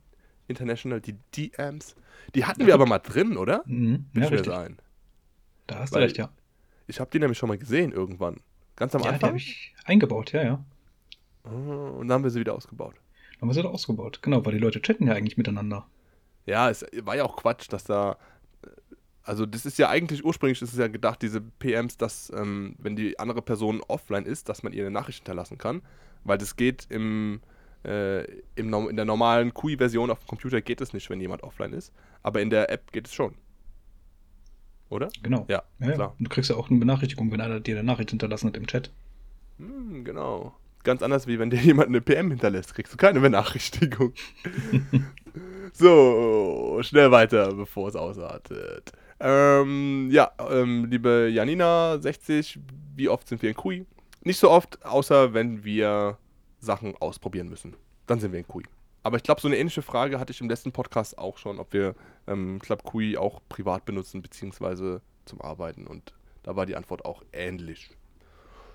International, die DMs. Die hatten wir aber mal drin, oder? Mhm. Ja, richtig. sein. Da hast Weil- du recht, ja. Ich habe die nämlich schon mal gesehen irgendwann. Ganz am Ja, die Anfang. habe ich eingebaut, ja, ja. Ah, Und dann haben wir sie wieder ausgebaut. Dann haben wir sie da ausgebaut. Genau, weil die Leute chatten ja eigentlich miteinander. Ja, es war ja auch Quatsch, dass da. Also, das ist ja eigentlich ursprünglich ist es ja gedacht, diese PMs, dass, ähm, wenn die andere Person offline ist, dass man ihr eine Nachricht hinterlassen kann. Weil das geht im, äh, im, in der normalen QI-Version auf dem Computer geht es nicht, wenn jemand offline ist. Aber in der App geht es schon. Oder? Genau. Ja, Ja, ja. klar. Und du kriegst ja auch eine Benachrichtigung, wenn einer dir eine Nachricht hinterlassen hat im Chat. Hm, genau. Ganz anders, wie wenn dir jemand eine PM hinterlässt, kriegst du keine Benachrichtigung. so, schnell weiter, bevor es ausartet. Ähm, ja, ähm, liebe Janina, 60, wie oft sind wir in QI? Nicht so oft, außer wenn wir Sachen ausprobieren müssen. Dann sind wir in QI. Aber ich glaube, so eine ähnliche Frage hatte ich im letzten Podcast auch schon, ob wir ähm, Club QI auch privat benutzen, beziehungsweise zum Arbeiten. Und da war die Antwort auch ähnlich.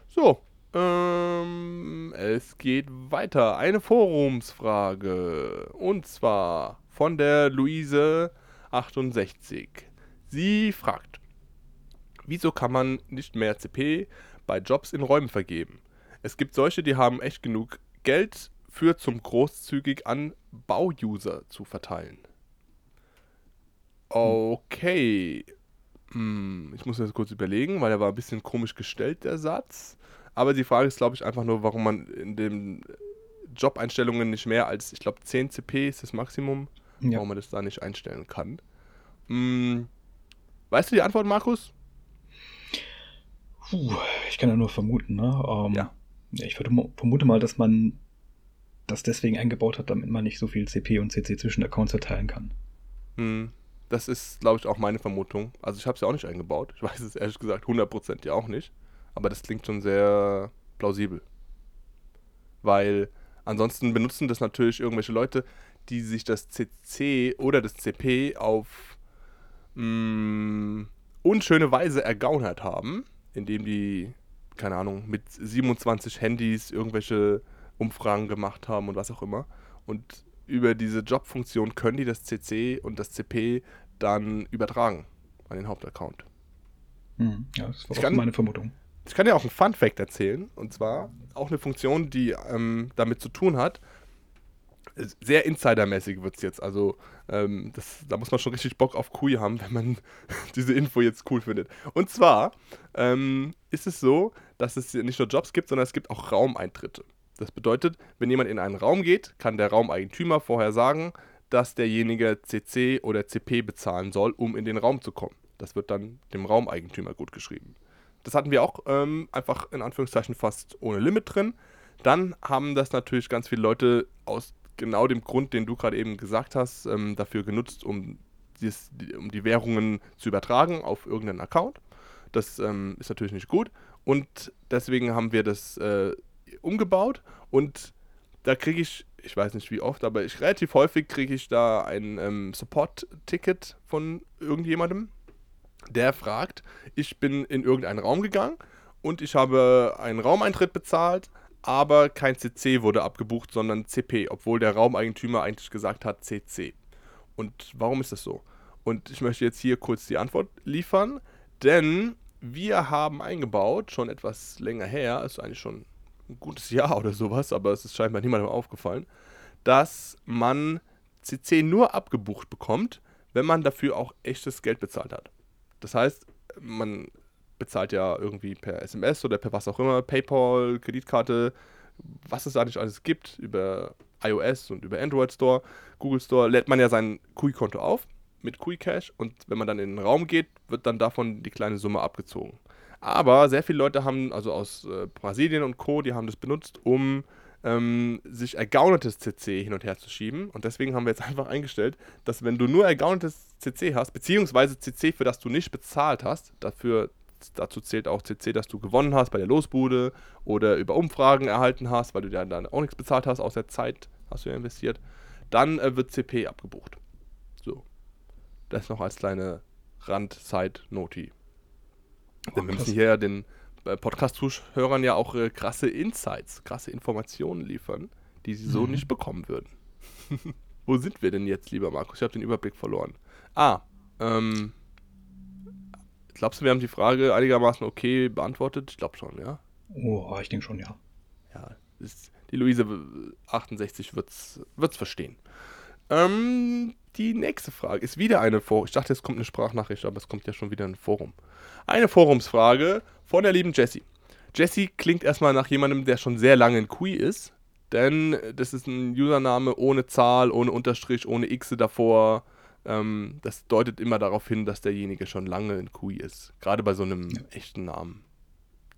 So, ähm, es geht weiter. Eine Forumsfrage. Und zwar von der Luise68. Sie fragt, wieso kann man nicht mehr CP bei Jobs in Räumen vergeben? Es gibt solche, die haben echt genug Geld für zum großzügig an Bauuser zu verteilen. Okay. Hm, ich muss jetzt kurz überlegen, weil er war ein bisschen komisch gestellt, der Satz. Aber die Frage ist, glaube ich, einfach nur, warum man in den Job-Einstellungen nicht mehr als, ich glaube, 10 CP ist das Maximum, Ja. warum man das da nicht einstellen kann. Hm, weißt du die Antwort, Markus? Puh, ich kann ja nur vermuten, ne? Ähm, Ja. Ich vermu- vermute mal, dass man das deswegen eingebaut hat, damit man nicht so viel CP und CC zwischen Accounts verteilen kann. Hm, das ist, glaube ich, auch meine Vermutung. Also ich habe es ja auch nicht eingebaut. Ich weiß es ehrlich gesagt 100% ja auch nicht. Aber das klingt schon sehr plausibel. Weil ansonsten benutzen das natürlich irgendwelche Leute, die sich das CC oder das CP auf mh, unschöne Weise ergaunert haben, indem die, keine Ahnung, mit 27 Handys irgendwelche Umfragen gemacht haben und was auch immer. Und über diese Jobfunktion können die das CC und das CP dann übertragen an den Hauptaccount. Mhm. Ja, das war Ich auch kann- meine Vermutung. Ich kann ja auch einen Fun Fact erzählen. Und zwar auch eine Funktion, die ähm, damit zu tun hat. Sehr insidermäßig wird es jetzt. Also, ähm, das, da muss man schon richtig Bock auf Kui haben, wenn man diese Info jetzt cool findet. Und zwar ähm, ist es so, dass es nicht nur Jobs gibt, sondern es gibt auch Raumeintritte. Das bedeutet, wenn jemand in einen Raum geht, kann der Raumeigentümer vorher sagen, dass derjenige CC oder CP bezahlen soll, um in den Raum zu kommen. Das wird dann dem Raumeigentümer gut geschrieben. Das hatten wir auch ähm, einfach in Anführungszeichen fast ohne Limit drin. Dann haben das natürlich ganz viele Leute aus genau dem Grund, den du gerade eben gesagt hast, ähm, dafür genutzt, um, dies, die, um die Währungen zu übertragen auf irgendeinen Account. Das ähm, ist natürlich nicht gut. Und deswegen haben wir das äh, umgebaut und da kriege ich, ich weiß nicht wie oft, aber ich relativ häufig kriege ich da ein ähm, Support-Ticket von irgendjemandem, der fragt, ich bin in irgendeinen Raum gegangen und ich habe einen Raumeintritt bezahlt, aber kein CC wurde abgebucht, sondern CP, obwohl der Raumeigentümer eigentlich gesagt hat CC. Und warum ist das so? Und ich möchte jetzt hier kurz die Antwort liefern, denn wir haben eingebaut, schon etwas länger her, ist eigentlich schon ein gutes Jahr oder sowas, aber es ist scheinbar niemandem aufgefallen, dass man CC nur abgebucht bekommt, wenn man dafür auch echtes Geld bezahlt hat. Das heißt, man bezahlt ja irgendwie per SMS oder per was auch immer, PayPal, Kreditkarte, was es da nicht alles gibt, über iOS und über Android Store, Google Store, lädt man ja sein QI-Konto auf mit QI Cash und wenn man dann in den Raum geht, wird dann davon die kleine Summe abgezogen. Aber sehr viele Leute haben, also aus äh, Brasilien und Co., die haben das benutzt, um ähm, sich ergaunertes CC hin und her zu schieben. Und deswegen haben wir jetzt einfach eingestellt, dass wenn du nur ergaunertes CC hast, beziehungsweise CC, für das du nicht bezahlt hast, dafür, dazu zählt auch CC, dass du gewonnen hast bei der Losbude oder über Umfragen erhalten hast, weil du ja dann auch nichts bezahlt hast, aus der Zeit hast du ja investiert, dann äh, wird CP abgebucht. So. Das noch als kleine Rand-Side-Noti. Denn wir müssen hier ja den äh, Podcast-Zuhörern ja auch äh, krasse Insights, krasse Informationen liefern, die sie so Mhm. nicht bekommen würden. Wo sind wir denn jetzt, lieber Markus? Ich habe den Überblick verloren. Ah, ähm. Glaubst du, wir haben die Frage einigermaßen okay beantwortet? Ich glaube schon, ja. Oh, ich denke schon, ja. Ja, ist, die Luise w- 68 wird's, wird's verstehen. Ähm, die nächste Frage ist wieder eine Forum. Ich dachte, es kommt eine Sprachnachricht, aber es kommt ja schon wieder ein Forum. Eine Forumsfrage von der lieben Jessie. Jessie klingt erstmal nach jemandem, der schon sehr lange in Kui ist, denn das ist ein Username ohne Zahl, ohne Unterstrich, ohne X davor. Ähm, das deutet immer darauf hin, dass derjenige schon lange in Kui ist. Gerade bei so einem echten Namen.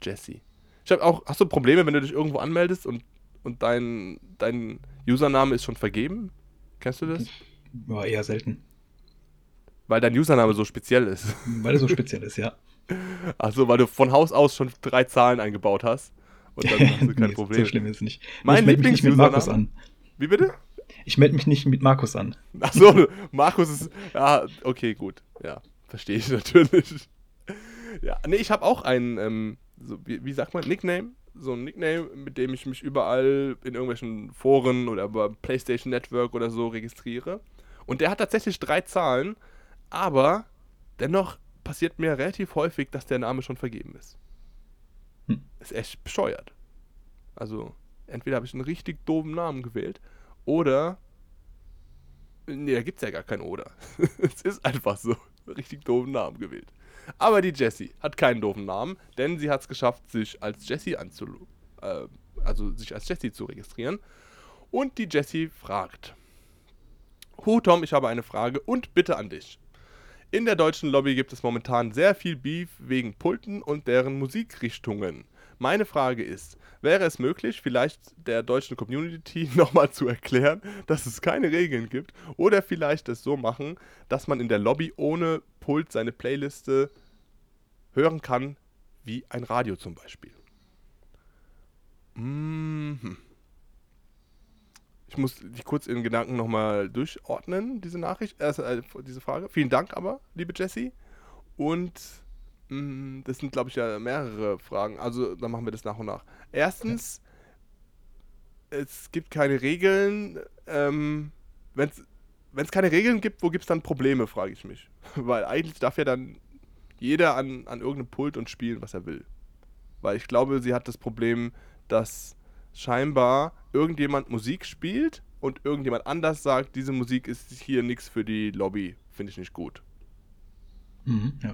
Jessie. Ich habe auch, hast du Probleme, wenn du dich irgendwo anmeldest und, und dein, dein Username ist schon vergeben? Kennst du das? Ja, eher selten. Weil dein Username so speziell ist. Weil er so speziell ist, ja. Achso, weil du von Haus aus schon drei Zahlen eingebaut hast. Und dann hast du kein Nee, Problem. So schlimm ist es nicht. Mein ich Lieblings-Username- an. Wie bitte? Ich melde mich nicht mit Markus an. Achso, Markus ist. Ja, okay, gut. Ja, verstehe ich natürlich. Ja, nee, ich habe auch einen, ähm, so, wie, wie sagt man, Nickname? So ein Nickname, mit dem ich mich überall in irgendwelchen Foren oder bei PlayStation Network oder so registriere. Und der hat tatsächlich drei Zahlen, aber dennoch passiert mir relativ häufig, dass der Name schon vergeben ist. Hm. Ist echt bescheuert. Also, entweder habe ich einen richtig doofen Namen gewählt oder. Nee, da gibt's ja gar kein Oder. es ist einfach so. Richtig doofen Namen gewählt. Aber die Jessie hat keinen doofen Namen, denn sie hat es geschafft, sich als Jessie anzu. Äh, also sich als Jessie zu registrieren. Und die Jessie fragt: Hu Tom, ich habe eine Frage und bitte an dich. In der deutschen Lobby gibt es momentan sehr viel Beef wegen Pulten und deren Musikrichtungen. Meine Frage ist, wäre es möglich, vielleicht der deutschen Community nochmal zu erklären, dass es keine Regeln gibt oder vielleicht es so machen, dass man in der Lobby ohne Pult seine Playliste hören kann, wie ein Radio zum Beispiel? Mhm. Ich muss die kurz in Gedanken nochmal durchordnen, diese Nachricht, äh, diese Frage. Vielen Dank aber, liebe Jessie. Und das sind, glaube ich, ja mehrere Fragen. Also, dann machen wir das nach und nach. Erstens, es gibt keine Regeln. Ähm, Wenn es keine Regeln gibt, wo gibt es dann Probleme, frage ich mich. Weil eigentlich darf ja dann jeder an, an irgendeinem Pult und spielen, was er will. Weil ich glaube, sie hat das Problem, dass scheinbar irgendjemand Musik spielt und irgendjemand anders sagt, diese Musik ist hier nichts für die Lobby, finde ich nicht gut. Mhm, ja.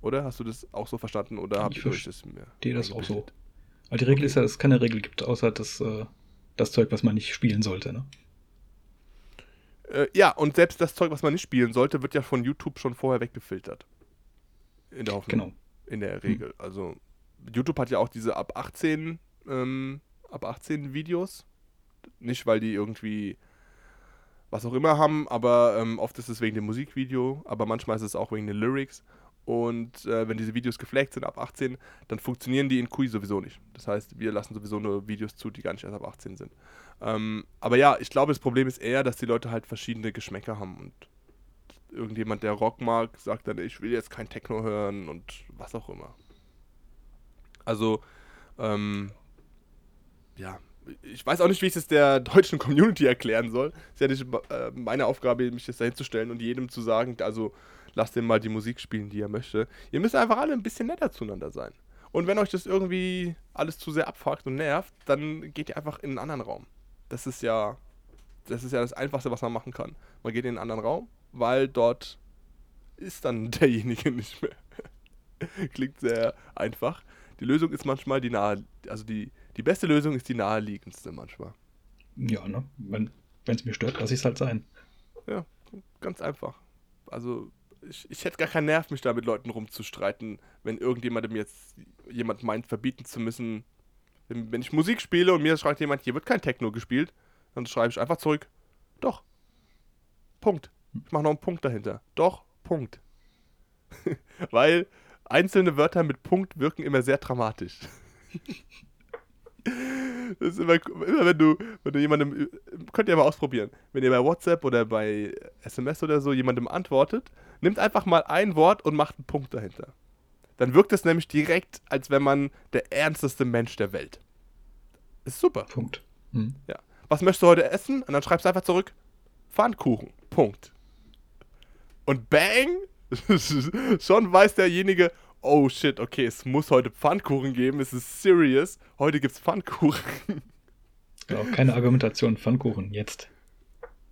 Oder? Hast du das auch so verstanden oder habe ich euch das mir verstehe das auch so. Aber die Regel ist ja, dass es keine Regel gibt, außer das, äh, das Zeug, was man nicht spielen sollte. Ne? Äh, ja, und selbst das Zeug, was man nicht spielen sollte, wird ja von YouTube schon vorher weggefiltert. In der Hoffnung. Genau. In der Regel. Also, YouTube hat ja auch diese ab 18, ähm, ab 18 Videos. Nicht, weil die irgendwie was auch immer haben, aber ähm, oft ist es wegen dem Musikvideo, aber manchmal ist es auch wegen den Lyrics. Und äh, wenn diese Videos geflaggt sind ab 18, dann funktionieren die in Kui sowieso nicht. Das heißt, wir lassen sowieso nur Videos zu, die gar nicht erst ab 18 sind. Ähm, aber ja, ich glaube, das Problem ist eher, dass die Leute halt verschiedene Geschmäcker haben und irgendjemand, der Rock mag, sagt dann, ich will jetzt kein Techno hören und was auch immer. Also, ähm, ja, ich weiß auch nicht, wie ich es der deutschen Community erklären soll. Ist ja nicht äh, meine Aufgabe, mich jetzt dahin zu stellen und jedem zu sagen, also lasst den mal die Musik spielen, die er möchte. Ihr müsst einfach alle ein bisschen netter zueinander sein. Und wenn euch das irgendwie alles zu sehr abfuckt und nervt, dann geht ihr einfach in einen anderen Raum. Das ist ja, das ist ja das Einfachste, was man machen kann. Man geht in einen anderen Raum, weil dort ist dann derjenige nicht mehr. Klingt sehr einfach. Die Lösung ist manchmal die nahe, also die, die beste Lösung ist die naheliegendste manchmal. Ja, ne? Wenn es mir stört, lasse ich es halt sein. Ja, ganz einfach. Also ich, ich hätte gar keinen Nerv, mich da mit Leuten rumzustreiten, wenn irgendjemandem jetzt jemand meint, verbieten zu müssen. Wenn, wenn ich Musik spiele und mir schreibt jemand, hier wird kein Techno gespielt, dann schreibe ich einfach zurück. Doch. Punkt. Ich mache noch einen Punkt dahinter. Doch, Punkt. Weil einzelne Wörter mit Punkt wirken immer sehr dramatisch. Das ist immer, immer wenn du, wenn du jemandem, könnt ihr mal ausprobieren, wenn ihr bei WhatsApp oder bei SMS oder so jemandem antwortet, nimmt einfach mal ein Wort und macht einen Punkt dahinter. Dann wirkt es nämlich direkt, als wenn man der ernsteste Mensch der Welt. Ist super. Punkt. Hm. Ja. Was möchtest du heute essen? Und dann schreibst du einfach zurück, Pfannkuchen. Punkt. Und bang, schon weiß derjenige, oh shit, okay, es muss heute Pfannkuchen geben, es ist serious, heute gibt's Pfannkuchen. Genau, keine Argumentation, Pfannkuchen, jetzt.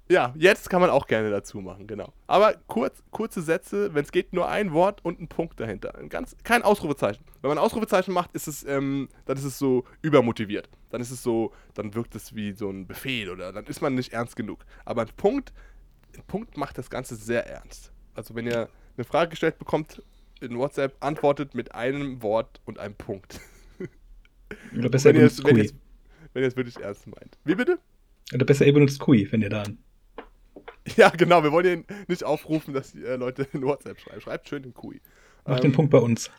Ja, jetzt kann man auch gerne dazu machen, genau. Aber kurz, kurze Sätze, wenn es geht, nur ein Wort und ein Punkt dahinter. Ein ganz, kein Ausrufezeichen. Wenn man ein Ausrufezeichen macht, ist es, ähm, dann ist es so übermotiviert. Dann ist es so, dann wirkt es wie so ein Befehl oder dann ist man nicht ernst genug. Aber ein Punkt, ein Punkt macht das Ganze sehr ernst. Also wenn ihr eine Frage gestellt bekommt in WhatsApp, antwortet mit einem Wort und einem Punkt. Oder besser wenn, ihr es, benutzt Kui. wenn ihr es wirklich ernst meint. Wie bitte? Oder besser ihr benutzt Kui, wenn ihr da. Ja, genau. Wir wollen ja nicht aufrufen, dass die äh, Leute in WhatsApp schreiben. Schreibt schön den Kui. Macht Ähm, den Punkt bei uns.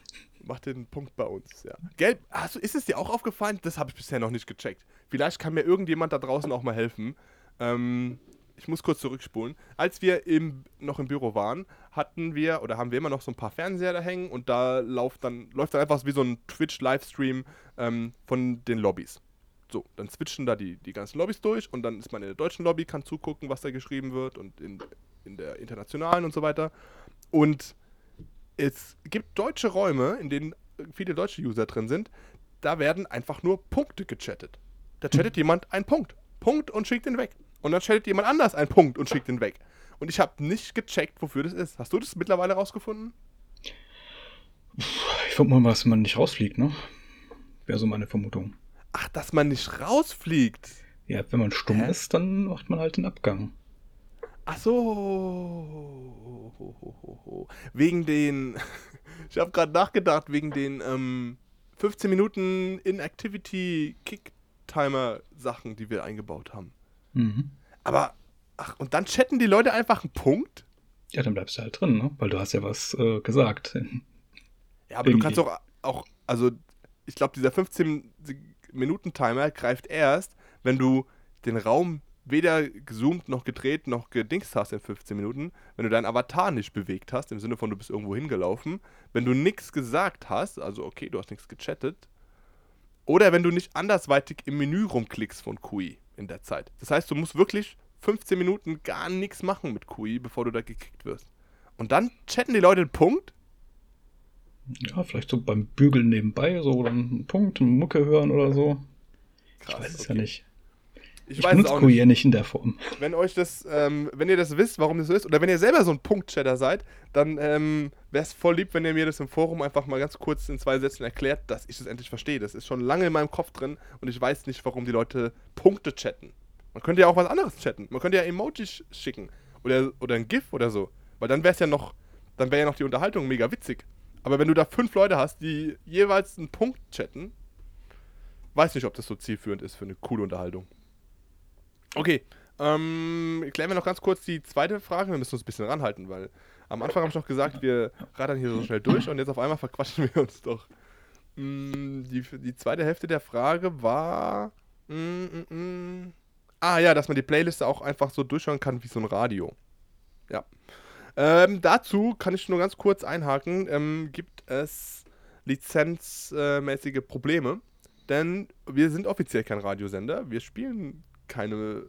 Macht den Punkt bei uns, ja. Gelb, also ist es dir auch aufgefallen? Das habe ich bisher noch nicht gecheckt. Vielleicht kann mir irgendjemand da draußen auch mal helfen. Ähm, ich muss kurz zurückspulen. Als wir im, noch im Büro waren, hatten wir oder haben wir immer noch so ein paar Fernseher da hängen und da läuft dann, läuft dann einfach wie so ein Twitch-Livestream ähm, von den Lobbys. So, dann switchen da die, die ganzen Lobbys durch und dann ist man in der deutschen Lobby, kann zugucken, was da geschrieben wird und in, in der internationalen und so weiter. Und es gibt deutsche Räume, in denen viele deutsche User drin sind, da werden einfach nur Punkte gechattet. Da chattet jemand einen Punkt. Punkt und schickt ihn weg. Und dann chattet jemand anders einen Punkt und schickt ihn weg. Und ich habe nicht gecheckt, wofür das ist. Hast du das mittlerweile rausgefunden? Ich vermute mal, dass man nicht rausfliegt, ne? Wäre so meine Vermutung. Ach, dass man nicht rausfliegt. Ja, wenn man stumm Hä? ist, dann macht man halt den Abgang. Ach so. Wegen den. Ich habe gerade nachgedacht, wegen den ähm, 15 Minuten Inactivity Kick Timer Sachen, die wir eingebaut haben. Mhm. Aber, ach, und dann chatten die Leute einfach einen Punkt? Ja, dann bleibst du halt drin, ne? Weil du hast ja was äh, gesagt. Ja, aber du Irgendwie. kannst doch auch, also ich glaube, dieser 15 Minuten Timer greift erst, wenn du den Raum weder gezoomt noch gedreht noch gedingst hast in 15 Minuten, wenn du deinen Avatar nicht bewegt hast, im Sinne von du bist irgendwo hingelaufen, wenn du nichts gesagt hast, also okay, du hast nichts gechattet, oder wenn du nicht andersweitig im Menü rumklickst von Kui in der Zeit. Das heißt, du musst wirklich 15 Minuten gar nichts machen mit Kui, bevor du da gekickt wirst. Und dann chatten die Leute einen Punkt Ja, vielleicht so beim Bügeln nebenbei, so dann einen Punkt, eine Mucke hören oder so. ich weiß es ja nicht. Ich, Ich, weiß es auch nicht. nicht in der Form. Wenn euch das, ähm, wenn ihr das wisst, warum das so ist, oder wenn ihr selber so ein Punktchatter seid, dann ähm, wäre es voll lieb, wenn ihr mir das im Forum einfach mal ganz kurz in zwei Sätzen erklärt, dass ich das endlich verstehe. Das ist schon lange in meinem Kopf drin und ich weiß nicht, warum die Leute Punkte chatten. Man könnte ja auch was anderes chatten. Man könnte ja Emojis schicken. Oder, oder ein GIF oder so. Weil dann wäre es ja noch, dann wäre ja noch die Unterhaltung mega witzig. Aber wenn du da fünf Leute hast, die jeweils einen Punkt chatten, weiß nicht, ob das so zielführend ist für eine coole Unterhaltung. Okay, ähm, klären wir noch ganz kurz die zweite Frage. Wir müssen uns ein bisschen ranhalten, weil am Anfang habe ich noch gesagt, wir radern hier so schnell durch und jetzt auf einmal verquatschen wir uns doch. Mm, die, die zweite Hälfte der Frage war. Mm, mm, mm. Ah ja, dass man die Playliste auch einfach so durchhören kann wie so ein Radio. Ja. Ähm, dazu kann ich nur ganz kurz einhaken. Ähm, gibt es lizenzmäßige Probleme? Denn wir sind offiziell kein Radiosender. Wir spielen keine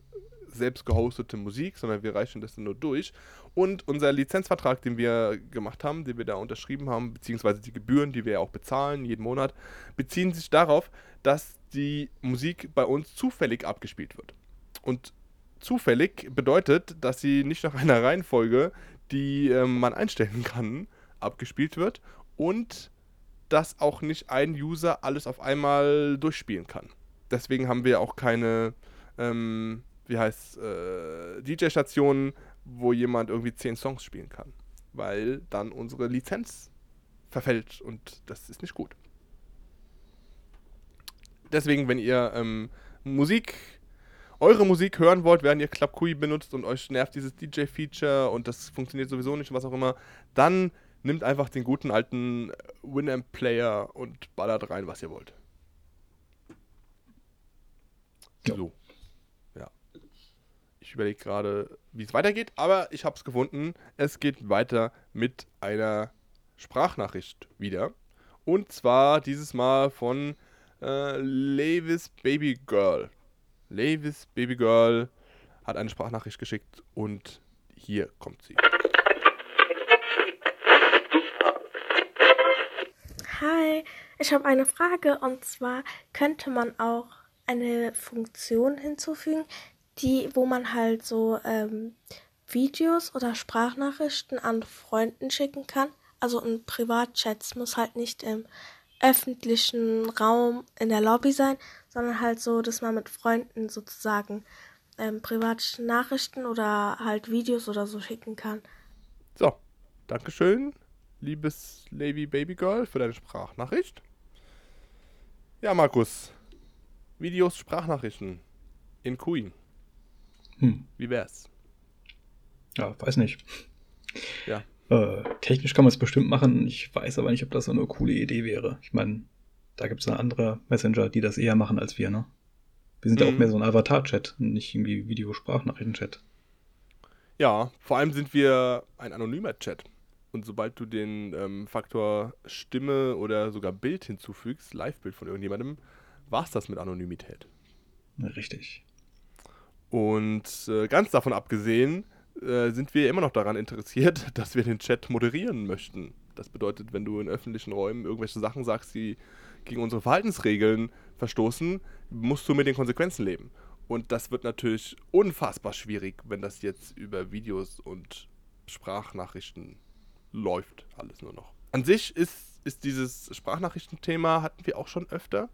selbst gehostete Musik, sondern wir reichen das nur durch. Und unser Lizenzvertrag, den wir gemacht haben, den wir da unterschrieben haben, beziehungsweise die Gebühren, die wir ja auch bezahlen jeden Monat, beziehen sich darauf, dass die Musik bei uns zufällig abgespielt wird. Und zufällig bedeutet, dass sie nicht nach einer Reihenfolge, die ähm, man einstellen kann, abgespielt wird und dass auch nicht ein User alles auf einmal durchspielen kann. Deswegen haben wir auch keine, ähm, wie heißt äh, DJ-Stationen, wo jemand irgendwie zehn Songs spielen kann. Weil dann unsere Lizenz verfällt und das ist nicht gut. Deswegen, wenn ihr ähm, Musik, eure Musik hören wollt, während ihr Club Kui benutzt und euch nervt dieses DJ-Feature und das funktioniert sowieso nicht, was auch immer, dann nimmt einfach den guten alten Winamp-Player und ballert rein, was ihr wollt. So. Ich überlege gerade, wie es weitergeht, aber ich habe es gefunden. Es geht weiter mit einer Sprachnachricht wieder. Und zwar dieses Mal von äh, Levis Baby Girl. Levis Baby Girl hat eine Sprachnachricht geschickt und hier kommt sie. Hi, ich habe eine Frage und zwar könnte man auch eine Funktion hinzufügen, die, wo man halt so ähm, Videos oder Sprachnachrichten an Freunden schicken kann. Also in Privatchats muss halt nicht im öffentlichen Raum in der Lobby sein, sondern halt so, dass man mit Freunden sozusagen ähm, private Nachrichten oder halt Videos oder so schicken kann. So, Dankeschön, liebes Lady Baby Girl, für deine Sprachnachricht. Ja, Markus. Videos, Sprachnachrichten in Queen. Hm. Wie wär's? Ja, weiß nicht. Ja. Äh, technisch kann man es bestimmt machen. Ich weiß aber nicht, ob das so eine coole Idee wäre. Ich meine, da gibt es andere Messenger, die das eher machen als wir, ne? Wir sind ja auch Mhm. mehr so ein Avatar-Chat, nicht irgendwie Videosprachnachrichten-Chat. Ja, vor allem sind wir ein anonymer Chat. Und sobald du den ähm, Faktor Stimme oder sogar Bild hinzufügst, Live-Bild von irgendjemandem, war's das mit Anonymität. Richtig. Und äh, ganz davon abgesehen, äh, sind wir immer noch daran interessiert, dass wir den Chat moderieren möchten. Das bedeutet, wenn du in öffentlichen Räumen irgendwelche Sachen sagst, die gegen unsere Verhaltensregeln verstoßen, musst du mit den Konsequenzen leben. Und das wird natürlich unfassbar schwierig, wenn das jetzt über Videos und Sprachnachrichten läuft, alles nur noch. An sich ist, ist dieses Sprachnachrichtenthema, hatten wir auch schon öfter.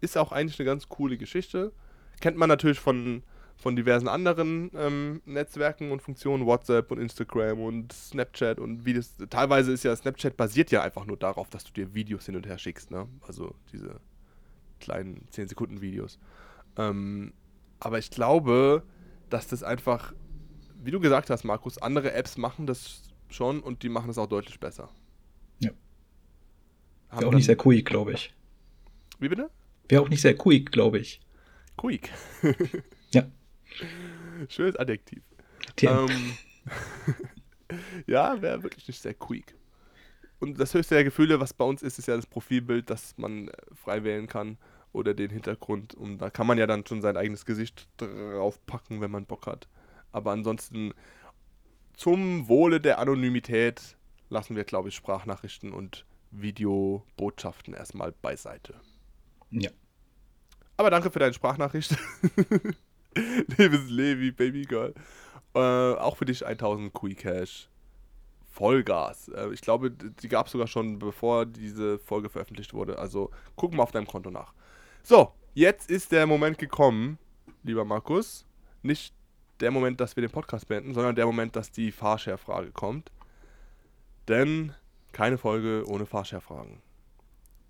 Ist auch eigentlich eine ganz coole Geschichte. Kennt man natürlich von, von diversen anderen ähm, Netzwerken und Funktionen, WhatsApp und Instagram und Snapchat und Videos. Teilweise ist ja Snapchat basiert ja einfach nur darauf, dass du dir Videos hin und her schickst, ne? Also diese kleinen 10 Sekunden Videos. Ähm, aber ich glaube, dass das einfach, wie du gesagt hast, Markus, andere Apps machen das schon und die machen es auch deutlich besser. Ja. Haben Wäre auch nicht sehr quick, glaube ich. Wie bitte? Wäre auch nicht sehr quick, glaube ich. Quick. Ja. Schönes Adjektiv. Ähm, ja, wäre wirklich nicht sehr quick. Und das höchste der Gefühle, was bei uns ist, ist ja das Profilbild, das man äh, frei wählen kann oder den Hintergrund. Und da kann man ja dann schon sein eigenes Gesicht draufpacken, wenn man Bock hat. Aber ansonsten zum Wohle der Anonymität lassen wir, glaube ich, Sprachnachrichten und Videobotschaften erstmal beiseite. ja. Aber danke für deine Sprachnachricht. Liebes Levi, Baby Girl. Äh, auch für dich 1000 Kui Cash. Vollgas. Äh, ich glaube, die gab es sogar schon, bevor diese Folge veröffentlicht wurde. Also guck mal auf deinem Konto nach. So, jetzt ist der Moment gekommen, lieber Markus. Nicht der Moment, dass wir den Podcast beenden, sondern der Moment, dass die Fahrshare-Frage kommt. Denn keine Folge ohne Fahrshare-Fragen.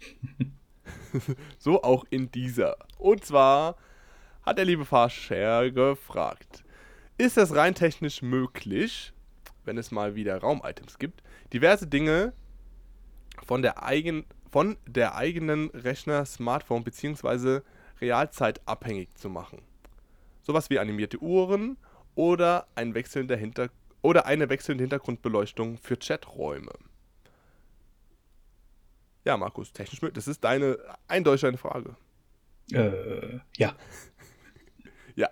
so auch in dieser. Und zwar hat der liebe Fahrshare gefragt, ist es rein technisch möglich, wenn es mal wieder Raumitems gibt, diverse Dinge von der, eigen, von der eigenen Rechner, Smartphone bzw. Realzeit abhängig zu machen? Sowas wie animierte Uhren oder, ein wechselnder Hinter oder eine wechselnde Hintergrundbeleuchtung für Chaträume. Ja, Markus, technisch möglich. Das ist deine eindeutig eine Frage. Äh, ja. Ja.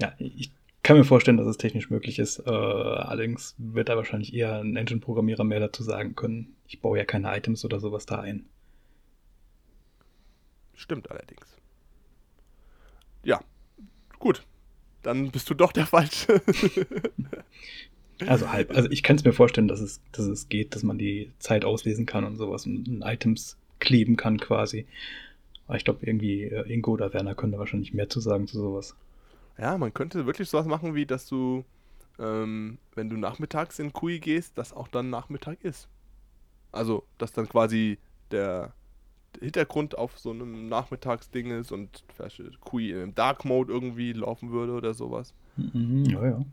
Ja, ich kann mir vorstellen, dass es technisch möglich ist. Äh, allerdings wird da wahrscheinlich eher ein Engine-Programmierer mehr dazu sagen können. Ich baue ja keine Items oder sowas da ein. Stimmt allerdings. Ja, gut. Dann bist du doch der Falsche. Also halb. Also ich kann es mir vorstellen, dass es, dass es geht, dass man die Zeit auslesen kann und sowas und in Items kleben kann quasi. Aber ich glaube, irgendwie äh, Ingo oder Werner können da wahrscheinlich mehr zu sagen zu sowas. ja, man könnte wirklich sowas machen, wie dass du, ähm, wenn du nachmittags in Kui gehst, dass auch dann Nachmittag ist. Also, dass dann quasi der Hintergrund auf so einem Nachmittagsding ist und vielleicht Kui in einem Dark Mode irgendwie laufen würde oder sowas. Mhm, ja, ja.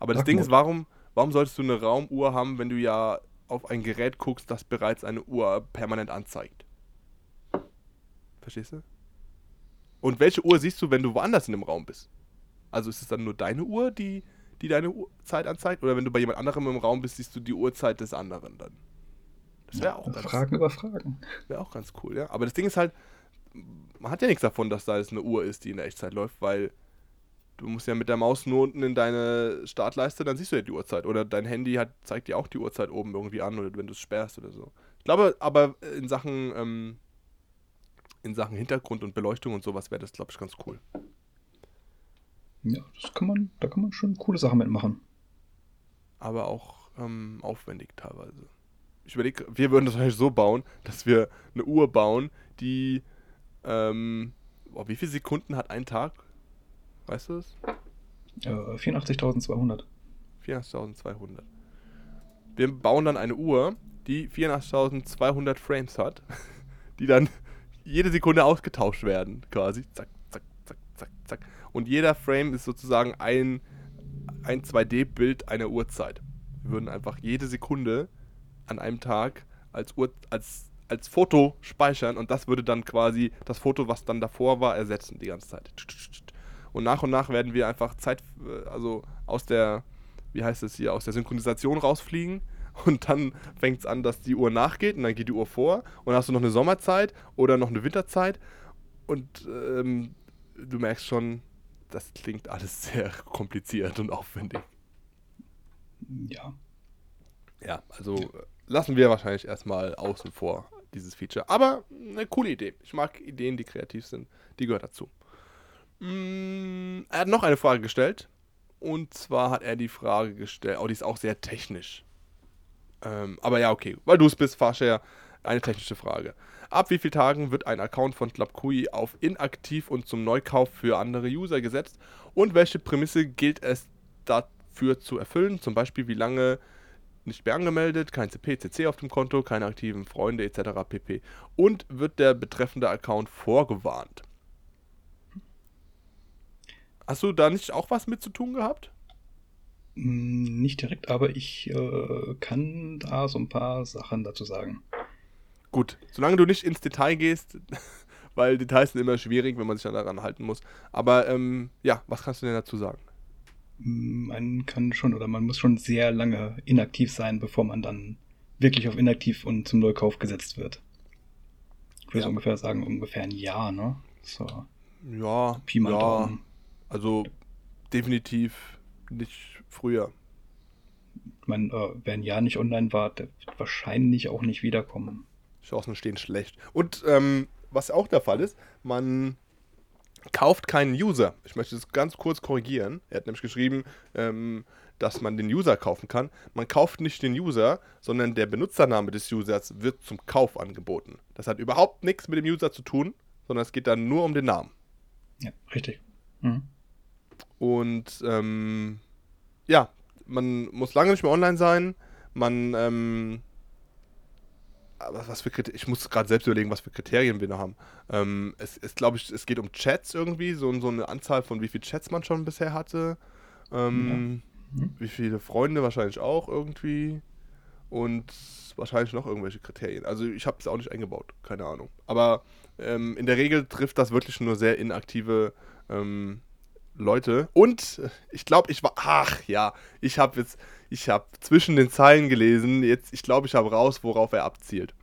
Aber das Dark Ding Mode. ist, warum, warum solltest du eine Raumuhr haben, wenn du ja auf ein Gerät guckst, das bereits eine Uhr permanent anzeigt? Verstehst du? Und welche Uhr siehst du, wenn du woanders in dem Raum bist? Also ist es dann nur deine Uhr, die, die deine Uhrzeit anzeigt? Oder wenn du bei jemand anderem im Raum bist, siehst du die Uhrzeit des anderen dann? Das wäre auch ganz Fragen über Fragen. Wäre auch ganz cool, ja. Aber das Ding ist halt, man hat ja nichts davon, dass da jetzt eine Uhr ist, die in der Echtzeit läuft, weil du musst ja mit der Maus nur unten in deine Startleiste, dann siehst du ja die Uhrzeit. Oder dein Handy hat, zeigt dir auch die Uhrzeit oben irgendwie an, oder wenn du es sperrst oder so. Ich glaube, aber in Sachen, ähm, in Sachen Hintergrund und Beleuchtung und sowas wäre das, glaube ich, ganz cool. Ja, das kann man, da kann man schon coole Sachen mitmachen. Aber auch ähm, aufwendig teilweise. Ich überlege, wir würden das wahrscheinlich so bauen, dass wir eine Uhr bauen, die ähm, boah, wie viele Sekunden hat ein Tag? Weißt du es? Äh, 84.200. 84.200. Wir bauen dann eine Uhr, die 84.200 Frames hat, die dann jede Sekunde ausgetauscht werden, quasi. Zack, zack, zack, zack, zack. Und jeder Frame ist sozusagen ein, ein 2D-Bild einer Uhrzeit. Wir würden einfach jede Sekunde an einem Tag als, Uhr, als, als Foto speichern und das würde dann quasi das Foto, was dann davor war, ersetzen die ganze Zeit. Und nach und nach werden wir einfach Zeit, äh, also aus der, wie heißt es hier, aus der Synchronisation rausfliegen. Und dann fängt es an, dass die Uhr nachgeht und dann geht die Uhr vor. Und dann hast du noch eine Sommerzeit oder noch eine Winterzeit. Und ähm, du merkst schon, das klingt alles sehr kompliziert und aufwendig. Ja. Ja, also lassen wir wahrscheinlich erstmal außen vor, dieses Feature. Aber eine coole Idee. Ich mag Ideen, die kreativ sind. Die gehört dazu. Mm, er hat noch eine Frage gestellt. Und zwar hat er die Frage gestellt, oh, die ist auch sehr technisch. Ähm, aber ja, okay, weil du es bist, Fahrshare, eine technische Frage. Ab wie vielen Tagen wird ein Account von ClubQui auf inaktiv und zum Neukauf für andere User gesetzt? Und welche Prämisse gilt es dafür zu erfüllen? Zum Beispiel, wie lange nicht mehr angemeldet, kein CP, CC auf dem Konto, keine aktiven Freunde etc. pp. Und wird der betreffende Account vorgewarnt? Hast du da nicht auch was mit zu tun gehabt? Hm, nicht direkt, aber ich äh, kann da so ein paar Sachen dazu sagen. Gut, solange du nicht ins Detail gehst, weil Details sind immer schwierig, wenn man sich daran halten muss. Aber ähm, ja, was kannst du denn dazu sagen? Hm, man kann schon oder man muss schon sehr lange inaktiv sein, bevor man dann wirklich auf inaktiv und zum Neukauf gesetzt wird. Ich würde ja. ungefähr sagen, ungefähr ein Jahr, ne? So. Ja, Pi mal ja. Daumen. Also definitiv nicht früher. Ich meine, äh, wer ein Jahr nicht online war, der wird wahrscheinlich auch nicht wiederkommen. Chancen stehen schlecht. Und ähm, was auch der Fall ist, man kauft keinen User. Ich möchte das ganz kurz korrigieren. Er hat nämlich geschrieben, ähm, dass man den User kaufen kann. Man kauft nicht den User, sondern der Benutzername des Users wird zum Kauf angeboten. Das hat überhaupt nichts mit dem User zu tun, sondern es geht dann nur um den Namen. Ja, richtig. Mhm. Und ähm, ja, man muss lange nicht mehr online sein. Man, ähm, was für Kriterien, ich muss gerade selbst überlegen, was für Kriterien wir noch haben. Ähm, es, es glaube ich, es geht um Chats irgendwie, so, so eine Anzahl von wie viele Chats man schon bisher hatte. Ähm, ja. mhm. Wie viele Freunde wahrscheinlich auch irgendwie. Und wahrscheinlich noch irgendwelche Kriterien. Also ich habe es auch nicht eingebaut, keine Ahnung. Aber ähm, in der Regel trifft das wirklich nur sehr inaktive ähm, Leute. Und ich glaube, ich war. Ach ja, ich habe jetzt. Ich habe zwischen den Zeilen gelesen. Jetzt, ich glaube, ich habe raus, worauf er abzielt.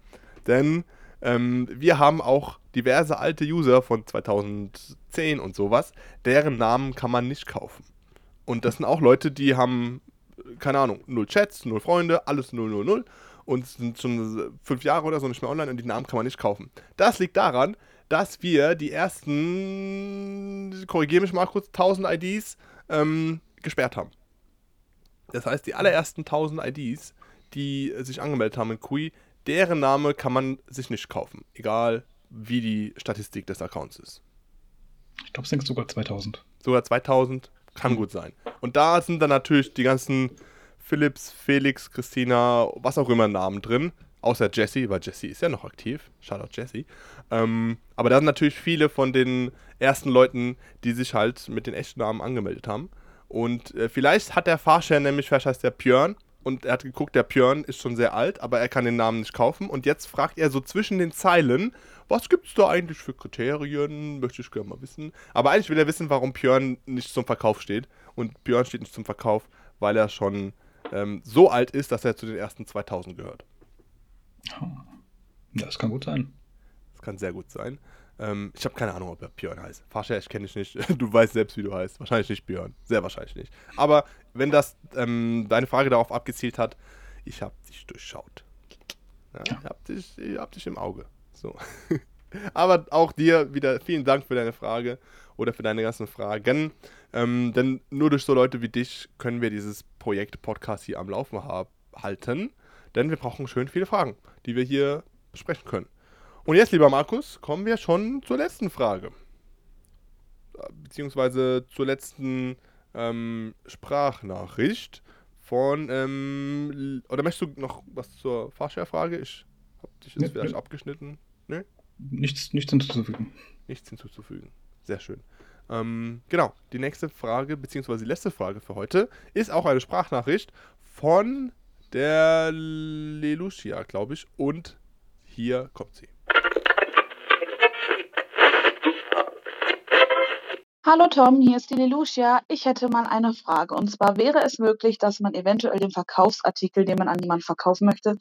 Denn ähm, wir haben auch diverse alte User von 2010 und sowas, deren Namen kann man nicht kaufen. Und das sind auch Leute, die haben, keine Ahnung, null Chats, null Freunde, alles 000 und sind schon fünf Jahre oder so nicht mehr online und die Namen kann man nicht kaufen. Das liegt daran, dass wir die ersten, korrigiere mich mal kurz, 1000 IDs ähm, gesperrt haben. Das heißt, die allerersten 1000 IDs, die sich angemeldet haben in Kui, deren Name kann man sich nicht kaufen. Egal, wie die Statistik des Accounts ist. Ich glaube, es sind sogar 2000. Sogar 2000 kann mhm. gut sein. Und da sind dann natürlich die ganzen Philips, Felix, Christina, was auch immer Namen drin. Außer Jesse, weil Jesse ist ja noch aktiv. Shoutout Jesse. Ähm, aber da sind natürlich viele von den ersten Leuten, die sich halt mit den echten Namen angemeldet haben. Und äh, vielleicht hat der Fahrschein nämlich, vielleicht heißt der Björn und er hat geguckt, der Björn ist schon sehr alt, aber er kann den Namen nicht kaufen. Und jetzt fragt er so zwischen den Zeilen, was gibt es da eigentlich für Kriterien? Möchte ich gerne mal wissen. Aber eigentlich will er wissen, warum Björn nicht zum Verkauf steht. Und Björn steht nicht zum Verkauf, weil er schon ähm, so alt ist, dass er zu den ersten 2000 gehört. Das kann gut sein. Das kann sehr gut sein. Ähm, ich habe keine Ahnung, ob er Björn heißt. Fascher, ich kenne dich nicht. Du weißt selbst, wie du heißt. Wahrscheinlich nicht Björn. Sehr wahrscheinlich nicht. Aber wenn das ähm, deine Frage darauf abgezielt hat, ich habe dich durchschaut. Ja, ja. Ich habe dich, hab dich im Auge. So. Aber auch dir wieder vielen Dank für deine Frage oder für deine ganzen Fragen. Ähm, denn nur durch so Leute wie dich können wir dieses Projekt Podcast hier am Laufen halten. Denn wir brauchen schön viele Fragen, die wir hier besprechen können. Und jetzt, lieber Markus, kommen wir schon zur letzten Frage. Beziehungsweise zur letzten ähm, Sprachnachricht von. Ähm, oder möchtest du noch was zur Fahrschärfrage? Ich habe dich jetzt vielleicht abgeschnitten. Nee? Nichts, nichts hinzuzufügen. Nichts hinzuzufügen. Sehr schön. Ähm, genau, die nächste Frage, beziehungsweise die letzte Frage für heute, ist auch eine Sprachnachricht von der Lelucia, glaube ich. Und hier kommt sie. Hallo Tom, hier ist die Lelucia. Ich hätte mal eine Frage. Und zwar wäre es möglich, dass man eventuell den Verkaufsartikel, den man an jemanden verkaufen möchte,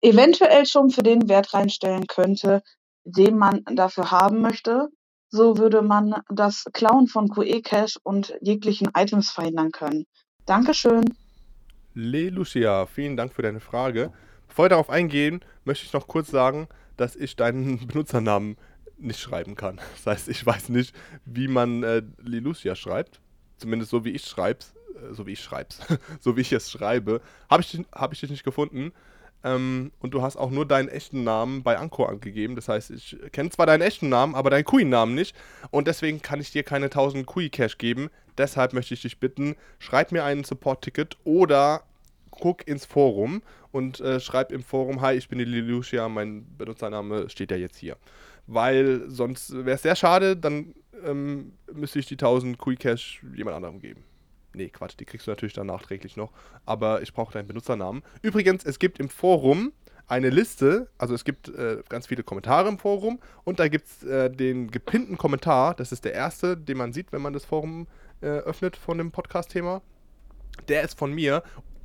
eventuell schon für den Wert reinstellen könnte, den man dafür haben möchte. So würde man das Klauen von QE-Cash und jeglichen Items verhindern können. Dankeschön. Lelucia, vielen Dank für deine Frage. Bevor wir darauf eingehen, möchte ich noch kurz sagen, dass ich deinen Benutzernamen nicht schreiben kann. Das heißt, ich weiß nicht, wie man äh, Lilucia schreibt. Zumindest so wie ich schreib's, äh, so wie ich schreib's, so wie ich es schreibe, habe ich, hab ich dich nicht gefunden. Ähm, und du hast auch nur deinen echten Namen bei Anchor angegeben. Das heißt, ich kenne zwar deinen echten Namen, aber deinen Queen-Namen nicht. Und deswegen kann ich dir keine 1000 Kui-Cash geben. Deshalb möchte ich dich bitten, schreib mir einen Support-Ticket oder guck ins Forum und äh, schreib im Forum, hi, ich bin die Lilucia, mein Benutzername steht ja jetzt hier weil sonst wäre es sehr schade, dann ähm, müsste ich die 1000 Kui Cash jemand anderem geben. Nee, Quatsch, die kriegst du natürlich dann nachträglich noch, aber ich brauche deinen Benutzernamen. Übrigens, es gibt im Forum eine Liste, also es gibt äh, ganz viele Kommentare im Forum und da gibt es äh, den gepinnten Kommentar, das ist der erste, den man sieht, wenn man das Forum äh, öffnet von dem Podcast-Thema. Der ist von mir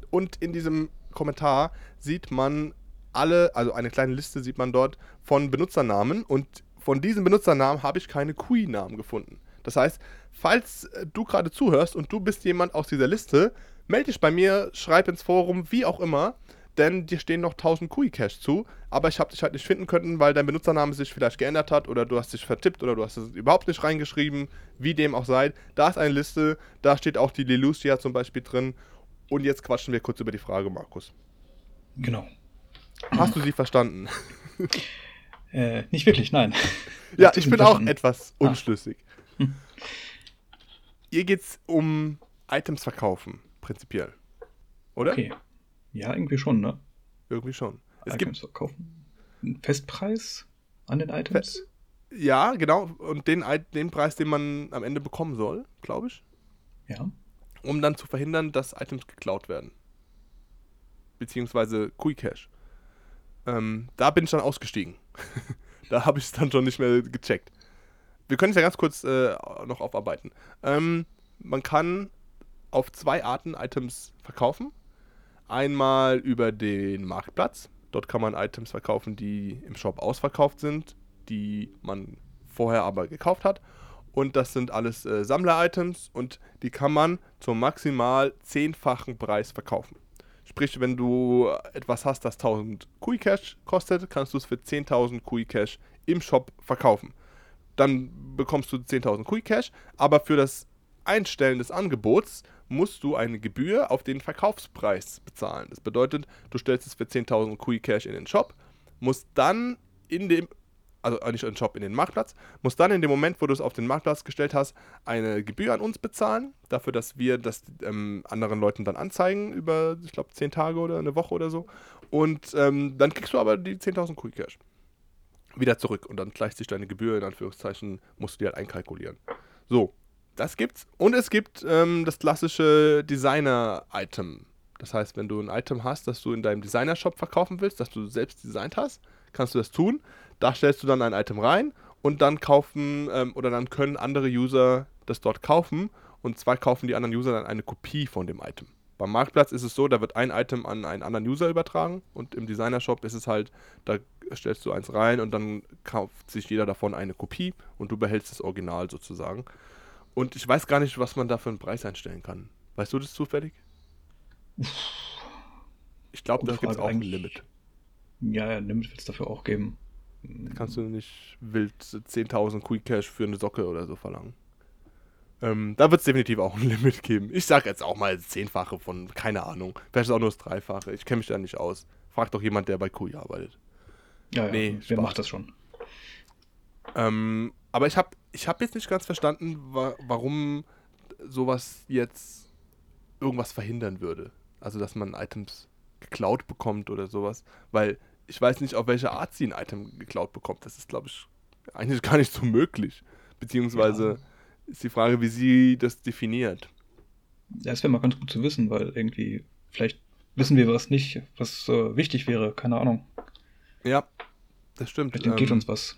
und in diesem Kommentar sieht man alle, also eine kleine Liste sieht man dort von Benutzernamen und von diesen Benutzernamen habe ich keine QI-Namen gefunden. Das heißt, falls äh, du gerade zuhörst und du bist jemand aus dieser Liste, melde dich bei mir, schreib ins Forum, wie auch immer, denn dir stehen noch 1000 QI-Cash zu, aber ich habe dich halt nicht finden können, weil dein Benutzername sich vielleicht geändert hat oder du hast dich vertippt oder du hast es überhaupt nicht reingeschrieben, wie dem auch sei. Da ist eine Liste, da steht auch die Lelucia zum Beispiel drin und jetzt quatschen wir kurz über die Frage, Markus. Genau. Hast du sie verstanden? Äh, nicht wirklich, nein. Ja, ich bin auch etwas unschlüssig. Hier geht's um Items verkaufen, prinzipiell. Oder? Okay. Ja, irgendwie schon, ne? Irgendwie schon. Es Items gibt verkaufen. Ein Festpreis an den Items? Fe ja, genau. Und den, den Preis, den man am Ende bekommen soll, glaube ich. Ja. Um dann zu verhindern, dass Items geklaut werden. Beziehungsweise Quick Cash. Ähm, da bin ich dann ausgestiegen. da habe ich es dann schon nicht mehr gecheckt. Wir können es ja ganz kurz äh, noch aufarbeiten. Ähm, man kann auf zwei Arten Items verkaufen. Einmal über den Marktplatz. Dort kann man Items verkaufen, die im Shop ausverkauft sind, die man vorher aber gekauft hat. Und das sind alles äh, Sammler-Items und die kann man zum maximal zehnfachen Preis verkaufen. Sprich, wenn du etwas hast, das 1000 Kui Cash kostet, kannst du es für 10.000 Kui Cash im Shop verkaufen. Dann bekommst du 10.000 Kui Cash, aber für das Einstellen des Angebots musst du eine Gebühr auf den Verkaufspreis bezahlen. Das bedeutet, du stellst es für 10.000 Kui Cash in den Shop, musst dann in dem also nicht in den Shop, in den Marktplatz, musst dann in dem Moment, wo du es auf den Marktplatz gestellt hast, eine Gebühr an uns bezahlen, dafür, dass wir das ähm, anderen Leuten dann anzeigen über, ich glaube, 10 Tage oder eine Woche oder so. Und ähm, dann kriegst du aber die 10.000 Quick Cash wieder zurück und dann gleicht sich deine Gebühr, in Anführungszeichen, musst du die halt einkalkulieren. So, das gibt's. Und es gibt ähm, das klassische Designer-Item. Das heißt, wenn du ein Item hast, das du in deinem Designer-Shop verkaufen willst, das du selbst designt hast, kannst du das tun. Da stellst du dann ein Item rein und dann kaufen ähm, oder dann können andere User das dort kaufen und zwar kaufen die anderen User dann eine Kopie von dem Item. Beim Marktplatz ist es so, da wird ein Item an einen anderen User übertragen und im Designer-Shop ist es halt, da stellst du eins rein und dann kauft sich jeder davon eine Kopie und du behältst das Original sozusagen. Und ich weiß gar nicht, was man da für einen Preis einstellen kann. Weißt du das zufällig? Ich glaube, da gibt es auch ein Limit. Ja, ja, ein Limit wird es dafür auch geben. Da kannst du nicht wild 10.000 Quick Cash für eine Socke oder so verlangen. Ähm, da wird es definitiv auch ein Limit geben. Ich sage jetzt auch mal zehnfache von, keine Ahnung. Vielleicht auch nur das Dreifache. Ich kenne mich da nicht aus. Frag doch jemand, der bei Kui arbeitet. Ja, ja, nee, wer macht das schon? Ähm, aber ich habe ich hab jetzt nicht ganz verstanden, wa warum sowas jetzt irgendwas verhindern würde. Also, dass man Items geklaut bekommt oder sowas. Weil ich weiß nicht, auf welche Art sie ein Item geklaut bekommt. Das ist, glaube ich, eigentlich gar nicht so möglich. Beziehungsweise ja. Ist die Frage, wie sie das definiert. Ja, es wäre mal ganz gut zu wissen, weil irgendwie, vielleicht wissen wir was nicht, was äh, wichtig wäre, keine Ahnung. Ja, das stimmt. Vielleicht ähm, uns was.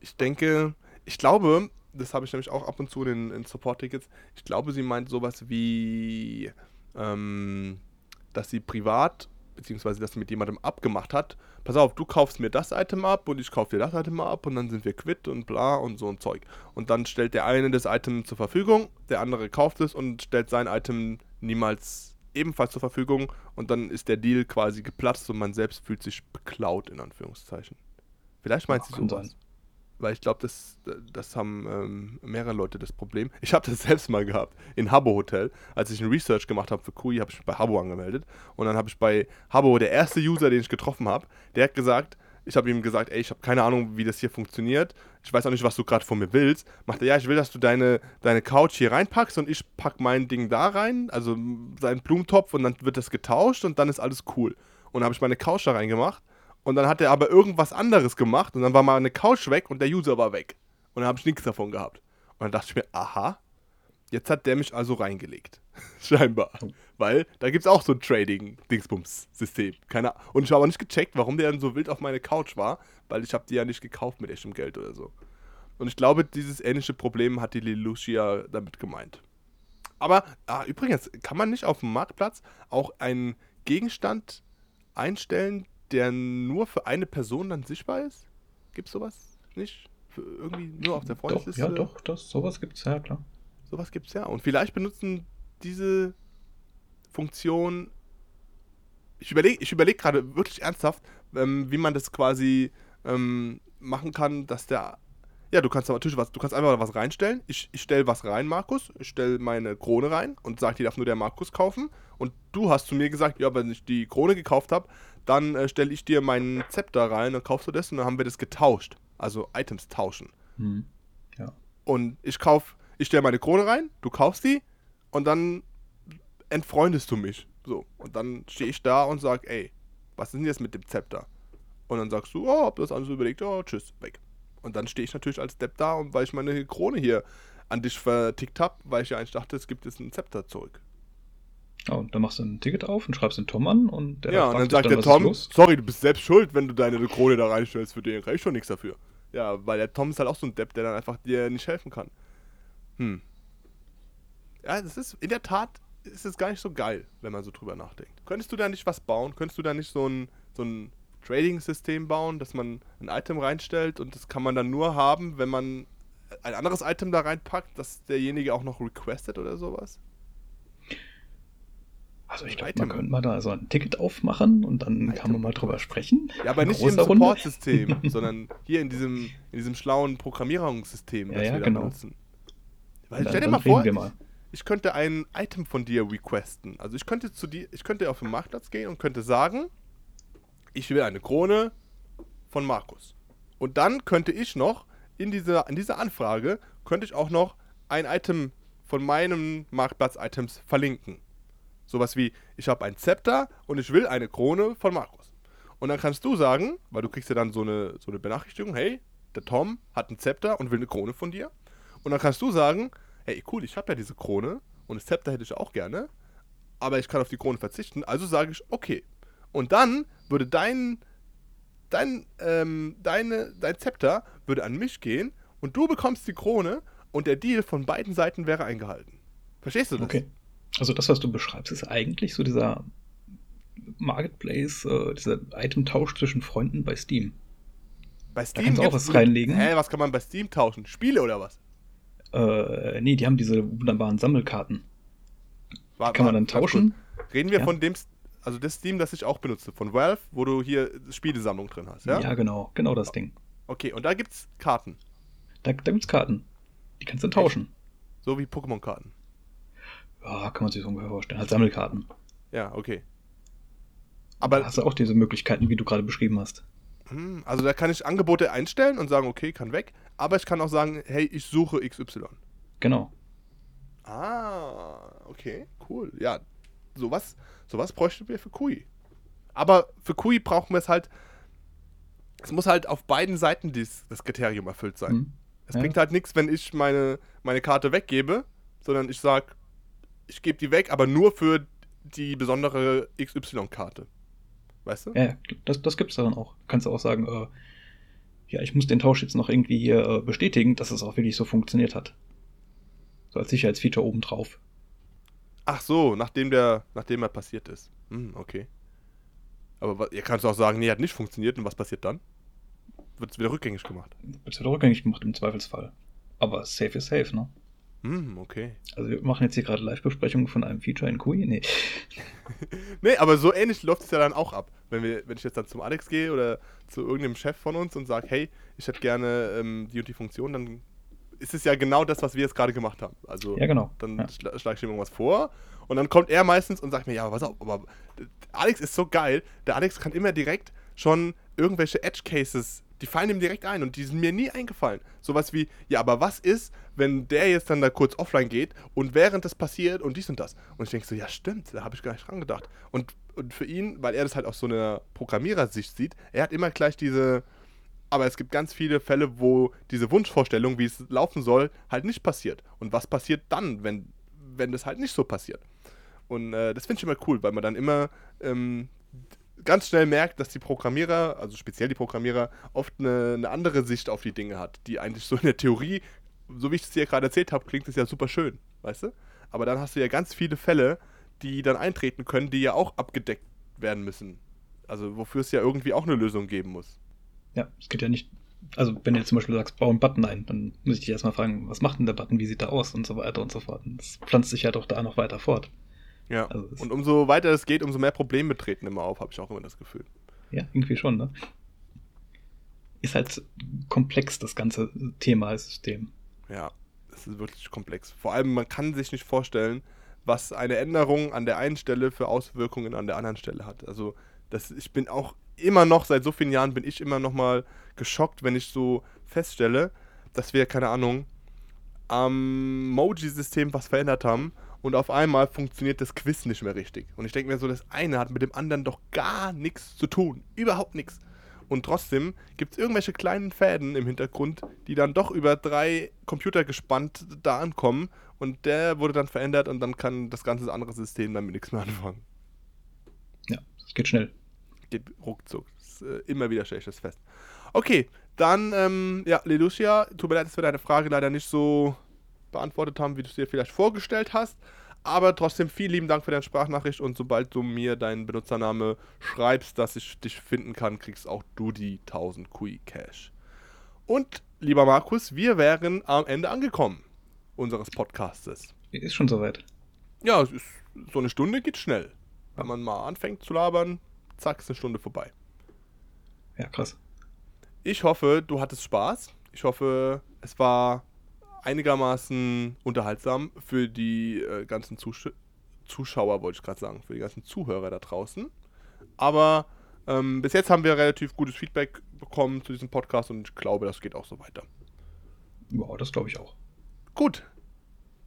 Ich denke, ich glaube, das habe ich nämlich auch ab und zu in, in Support-Tickets, ich glaube, sie meint sowas wie, ähm, dass sie privat, beziehungsweise sie mit jemandem abgemacht hat, pass auf, du kaufst mir das Item ab und ich kaufe dir das Item ab und dann sind wir quitt und bla und so ein Zeug. Und dann stellt der eine das Item zur Verfügung, der andere kauft es und stellt sein Item niemals ebenfalls zur Verfügung und dann ist der Deal quasi geplatzt und man selbst fühlt sich beklaut, in Anführungszeichen. Vielleicht meint ja, sie sowas. Sein weil ich glaube, das, das haben ähm, mehrere Leute das Problem. Ich habe das selbst mal gehabt in Habbo Hotel. Als ich ein Research gemacht habe für Kui, habe ich mich bei Habbo angemeldet. Und dann habe ich bei Habbo, der erste User, den ich getroffen habe, der hat gesagt, ich habe ihm gesagt, ey, ich habe keine Ahnung, wie das hier funktioniert. Ich weiß auch nicht, was du gerade von mir willst. Macht er, ja, ich will, dass du deine, deine Couch hier reinpackst und ich pack mein Ding da rein, also seinen Blumentopf und dann wird das getauscht und dann ist alles cool. Und dann habe ich meine Couch da reingemacht und dann hat er aber irgendwas anderes gemacht und dann war mal eine Couch weg und der User war weg. Und dann habe ich nichts davon gehabt. Und dann dachte ich mir, aha, jetzt hat der mich also reingelegt. Scheinbar. Weil da gibt es auch so ein Trading-Dingsbums-System. Und ich habe aber nicht gecheckt, warum der dann so wild auf meine Couch war, weil ich habe die ja nicht gekauft mit echtem Geld oder so. Und ich glaube, dieses ähnliche Problem hat die Lelucia damit gemeint. Aber ah, übrigens, kann man nicht auf dem Marktplatz auch einen Gegenstand einstellen, der nur für eine Person dann sichtbar ist? Gibt es sowas nicht? Für irgendwie nur auf der Freundesliste? ja, doch, das, sowas gibt es ja, klar. Sowas gibt es ja. Und vielleicht benutzen diese Funktion. Ich überlege ich überleg gerade wirklich ernsthaft, ähm, wie man das quasi ähm, machen kann, dass der. Ja, du kannst natürlich was, du kannst einfach was reinstellen. Ich, ich stelle was rein, Markus. Ich stelle meine Krone rein und sage, die darf nur der Markus kaufen. Und du hast zu mir gesagt, ja, wenn ich die Krone gekauft habe, dann äh, stelle ich dir meinen Zepter rein und kaufst du das und dann haben wir das getauscht. Also Items tauschen. Hm. Ja. Und ich kauf, ich stelle meine Krone rein, du kaufst die und dann entfreundest du mich. So. Und dann stehe ich da und sag, ey, was ist denn jetzt mit dem Zepter? Und dann sagst du, oh, hab das alles überlegt, oh, tschüss, weg. Und dann stehe ich natürlich als Depp da und weil ich meine Krone hier an dich vertickt habe, weil ich ja eigentlich dachte, es gibt jetzt einen Zepter zurück. Ja, und dann machst du ein Ticket auf und schreibst den Tom an und der Ja, und dann sagt dann, der Tom, sorry, du bist selbst schuld, wenn du deine Krone da reinstellst, für den krieg ich schon nichts dafür. Ja, weil der Tom ist halt auch so ein Depp, der dann einfach dir nicht helfen kann. Hm. Ja, das ist, in der Tat ist es gar nicht so geil, wenn man so drüber nachdenkt. Könntest du da nicht was bauen? Könntest du da nicht so ein, so ein Trading-System bauen, dass man ein Item reinstellt und das kann man dann nur haben, wenn man ein anderes Item da reinpackt, dass derjenige auch noch requestet oder sowas? Also ich glaube, man könnte mal da so ein Ticket aufmachen und dann Alter. kann man mal drüber sprechen. Ja, aber nicht im Support-System, sondern hier in diesem, in diesem schlauen Programmierungssystem, das ja, ja, wir genau. benutzen. Weil, stell dir mal vor, mal. ich könnte ein Item von dir requesten. Also ich könnte zu dir, ich könnte auf den Marktplatz gehen und könnte sagen, ich will eine Krone von Markus. Und dann könnte ich noch in dieser, in dieser Anfrage könnte ich auch noch ein Item von meinen Marktplatz-Items verlinken. Sowas wie, ich habe ein Zepter und ich will eine Krone von Markus. Und dann kannst du sagen, weil du kriegst ja dann so eine, so eine Benachrichtigung, hey, der Tom hat ein Zepter und will eine Krone von dir. Und dann kannst du sagen, hey, cool, ich habe ja diese Krone und das Zepter hätte ich auch gerne, aber ich kann auf die Krone verzichten, also sage ich, okay. Und dann würde dein, dein, ähm, deine, dein Zepter würde an mich gehen und du bekommst die Krone und der Deal von beiden Seiten wäre eingehalten. Verstehst du das? Okay. Also das, was du beschreibst, ist eigentlich so dieser Marketplace, äh, dieser Item-Tausch zwischen Freunden bei Steam. Bei Steam kannst du auch was reinlegen. Hä, was kann man bei Steam tauschen? Spiele oder was? Äh, nee, die haben diese wunderbaren Sammelkarten. Warte, Kann man dann tauschen? Reden wir Ja. von dem, also das Steam, das ich auch benutze, von Valve, wo du hier Spielesammlung drin hast, ja? Ja, genau, genau das Ding. Okay, und da gibt's Karten, Da, da gibt's Karten. Die kannst du tauschen. so wie Pokémon-Karten. Ja, kann man sich so ungefähr vorstellen. Als Sammelkarten. Ja, okay. Aber da hast du auch diese Möglichkeiten, wie du gerade beschrieben hast. Hm, Also da kann ich Angebote einstellen und sagen, okay, kann weg. Aber ich kann auch sagen, hey, ich suche XY. Genau. Ah, okay, cool. Ja, sowas, sowas bräuchten wir für Kui. Aber für Kui brauchen wir es halt. Es muss halt auf beiden Seiten dies, das Kriterium erfüllt sein. Hm. Es Ja. bringt halt nichts, wenn ich meine, meine Karte weggebe, sondern ich sag, ich gebe die weg, aber nur für die besondere XY-Karte. Weißt du? Ja, das, das gibt's dann auch. Du kannst auch sagen, äh, ja, ich muss den Tausch jetzt noch irgendwie hier äh, bestätigen, dass es auch wirklich so funktioniert hat. So als Sicherheitsfeature obendrauf. Ach so, nachdem der, nachdem er passiert ist. Hm, okay. Aber ihr kannst auch sagen, nee, hat nicht funktioniert und was passiert dann? Wird es wieder rückgängig gemacht. Wird wieder rückgängig gemacht im Zweifelsfall. Aber safe ist safe, ne? Hm, okay. Also wir machen jetzt hier gerade Live-Besprechungen von einem Feature in QI. Nee. Nee, aber so ähnlich läuft es ja dann auch ab. Wenn, wir, wenn ich jetzt dann zum Alex gehe oder zu irgendeinem Chef von uns und sage, hey, ich hätte gerne ähm, die und die Funktion, dann ist es ja genau das, was wir jetzt gerade gemacht haben. Also Ja, genau. dann Ja. schla schlage ich ihm irgendwas vor und dann kommt er meistens und sagt mir, ja, aber pass auf, aber Alex ist so geil, der Alex kann immer direkt schon irgendwelche Edge Cases, die fallen ihm direkt ein und die sind mir nie eingefallen. Sowas wie, ja, aber was ist, wenn der jetzt dann da kurz offline geht und während das passiert und dies und das? Und ich denke so, ja, stimmt, da habe ich gar nicht dran gedacht. Und, und für ihn, weil er das halt aus so einer Programmierersicht sieht, er hat immer gleich diese, aber es gibt ganz viele Fälle, wo diese Wunschvorstellung, wie es laufen soll, halt nicht passiert. Und was passiert dann, wenn, wenn das halt nicht so passiert? Und äh, das finde ich immer cool, weil man dann immer ähm, ganz schnell merkt, dass die Programmierer, also speziell die Programmierer, oft eine, eine andere Sicht auf die Dinge hat, die eigentlich so in der Theorie, so wie ich es dir gerade erzählt habe, klingt es ja super schön, weißt du? Aber dann hast du ja ganz viele Fälle, die dann eintreten können, die ja auch abgedeckt werden müssen. Also wofür es ja irgendwie auch eine Lösung geben muss. Ja, es geht ja nicht. Also, wenn du jetzt zum Beispiel sagst, bau einen Button ein, dann muss ich dich erstmal fragen, was macht denn der Button, wie sieht der aus und so weiter und so fort. Und das pflanzt sich ja doch da noch weiter fort. Ja. Also und umso weiter es geht, umso mehr Probleme treten immer auf, habe ich auch immer das Gefühl. Ja, irgendwie schon, ne? Ist halt komplex, das ganze Thema, das System. Ja, es ist wirklich komplex. Vor allem, man kann sich nicht vorstellen, was eine Änderung an der einen Stelle für Auswirkungen an der anderen Stelle hat. Also, das, ich bin auch immer noch, seit so vielen Jahren bin ich immer noch mal geschockt, wenn ich so feststelle, dass wir, keine Ahnung, am Moji-System was verändert haben und auf einmal funktioniert das Quiz nicht mehr richtig. Und ich denke mir so, das eine hat mit dem anderen doch gar nichts zu tun. Überhaupt nichts. Und trotzdem gibt es irgendwelche kleinen Fäden im Hintergrund, die dann doch über drei Computer gespannt da ankommen. Und der wurde dann verändert und dann kann das ganze andere System damit nichts mehr anfangen. Ja, es geht schnell. Geht ruckzuck. Ist, äh, immer wieder stelle ich das fest. Okay, dann, ähm, ja, Lelucia, tut mir leid, dass wir deine Frage leider nicht so beantwortet haben, wie du es dir vielleicht vorgestellt hast. Aber trotzdem vielen lieben Dank für deine Sprachnachricht und sobald du mir deinen Benutzername schreibst, dass ich dich finden kann, kriegst auch du die 1000 Kui Cash. Und lieber Markus, wir wären am Ende angekommen unseres Podcastes. Ist schon soweit. Ja, es ist, so eine Stunde geht schnell. Wenn man mal anfängt zu labern, zack, ist eine Stunde vorbei. Ja, krass. Ich hoffe, du hattest Spaß. Ich hoffe, es war einigermaßen unterhaltsam für die äh, ganzen Zusch Zuschauer, wollte ich gerade sagen, für die ganzen Zuhörer da draußen. Aber ähm, bis jetzt haben wir relativ gutes Feedback bekommen zu diesem Podcast und ich glaube, das geht auch so weiter. Wow, das glaube ich auch. Gut,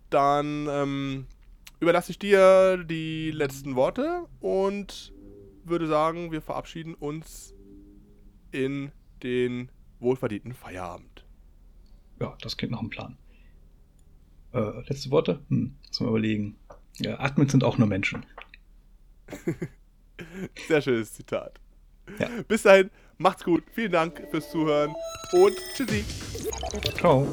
dann ähm, überlasse ich dir die letzten Worte und würde sagen, wir verabschieden uns in den wohlverdienten Feierabend. Ja, das klingt nach einem Plan. Äh, letzte Worte? Hm, muss überlegen. Ja, Admins sind auch nur Menschen. Sehr schönes Zitat. Ja. Bis dahin, macht's gut. Vielen Dank fürs Zuhören und tschüssi. Ciao.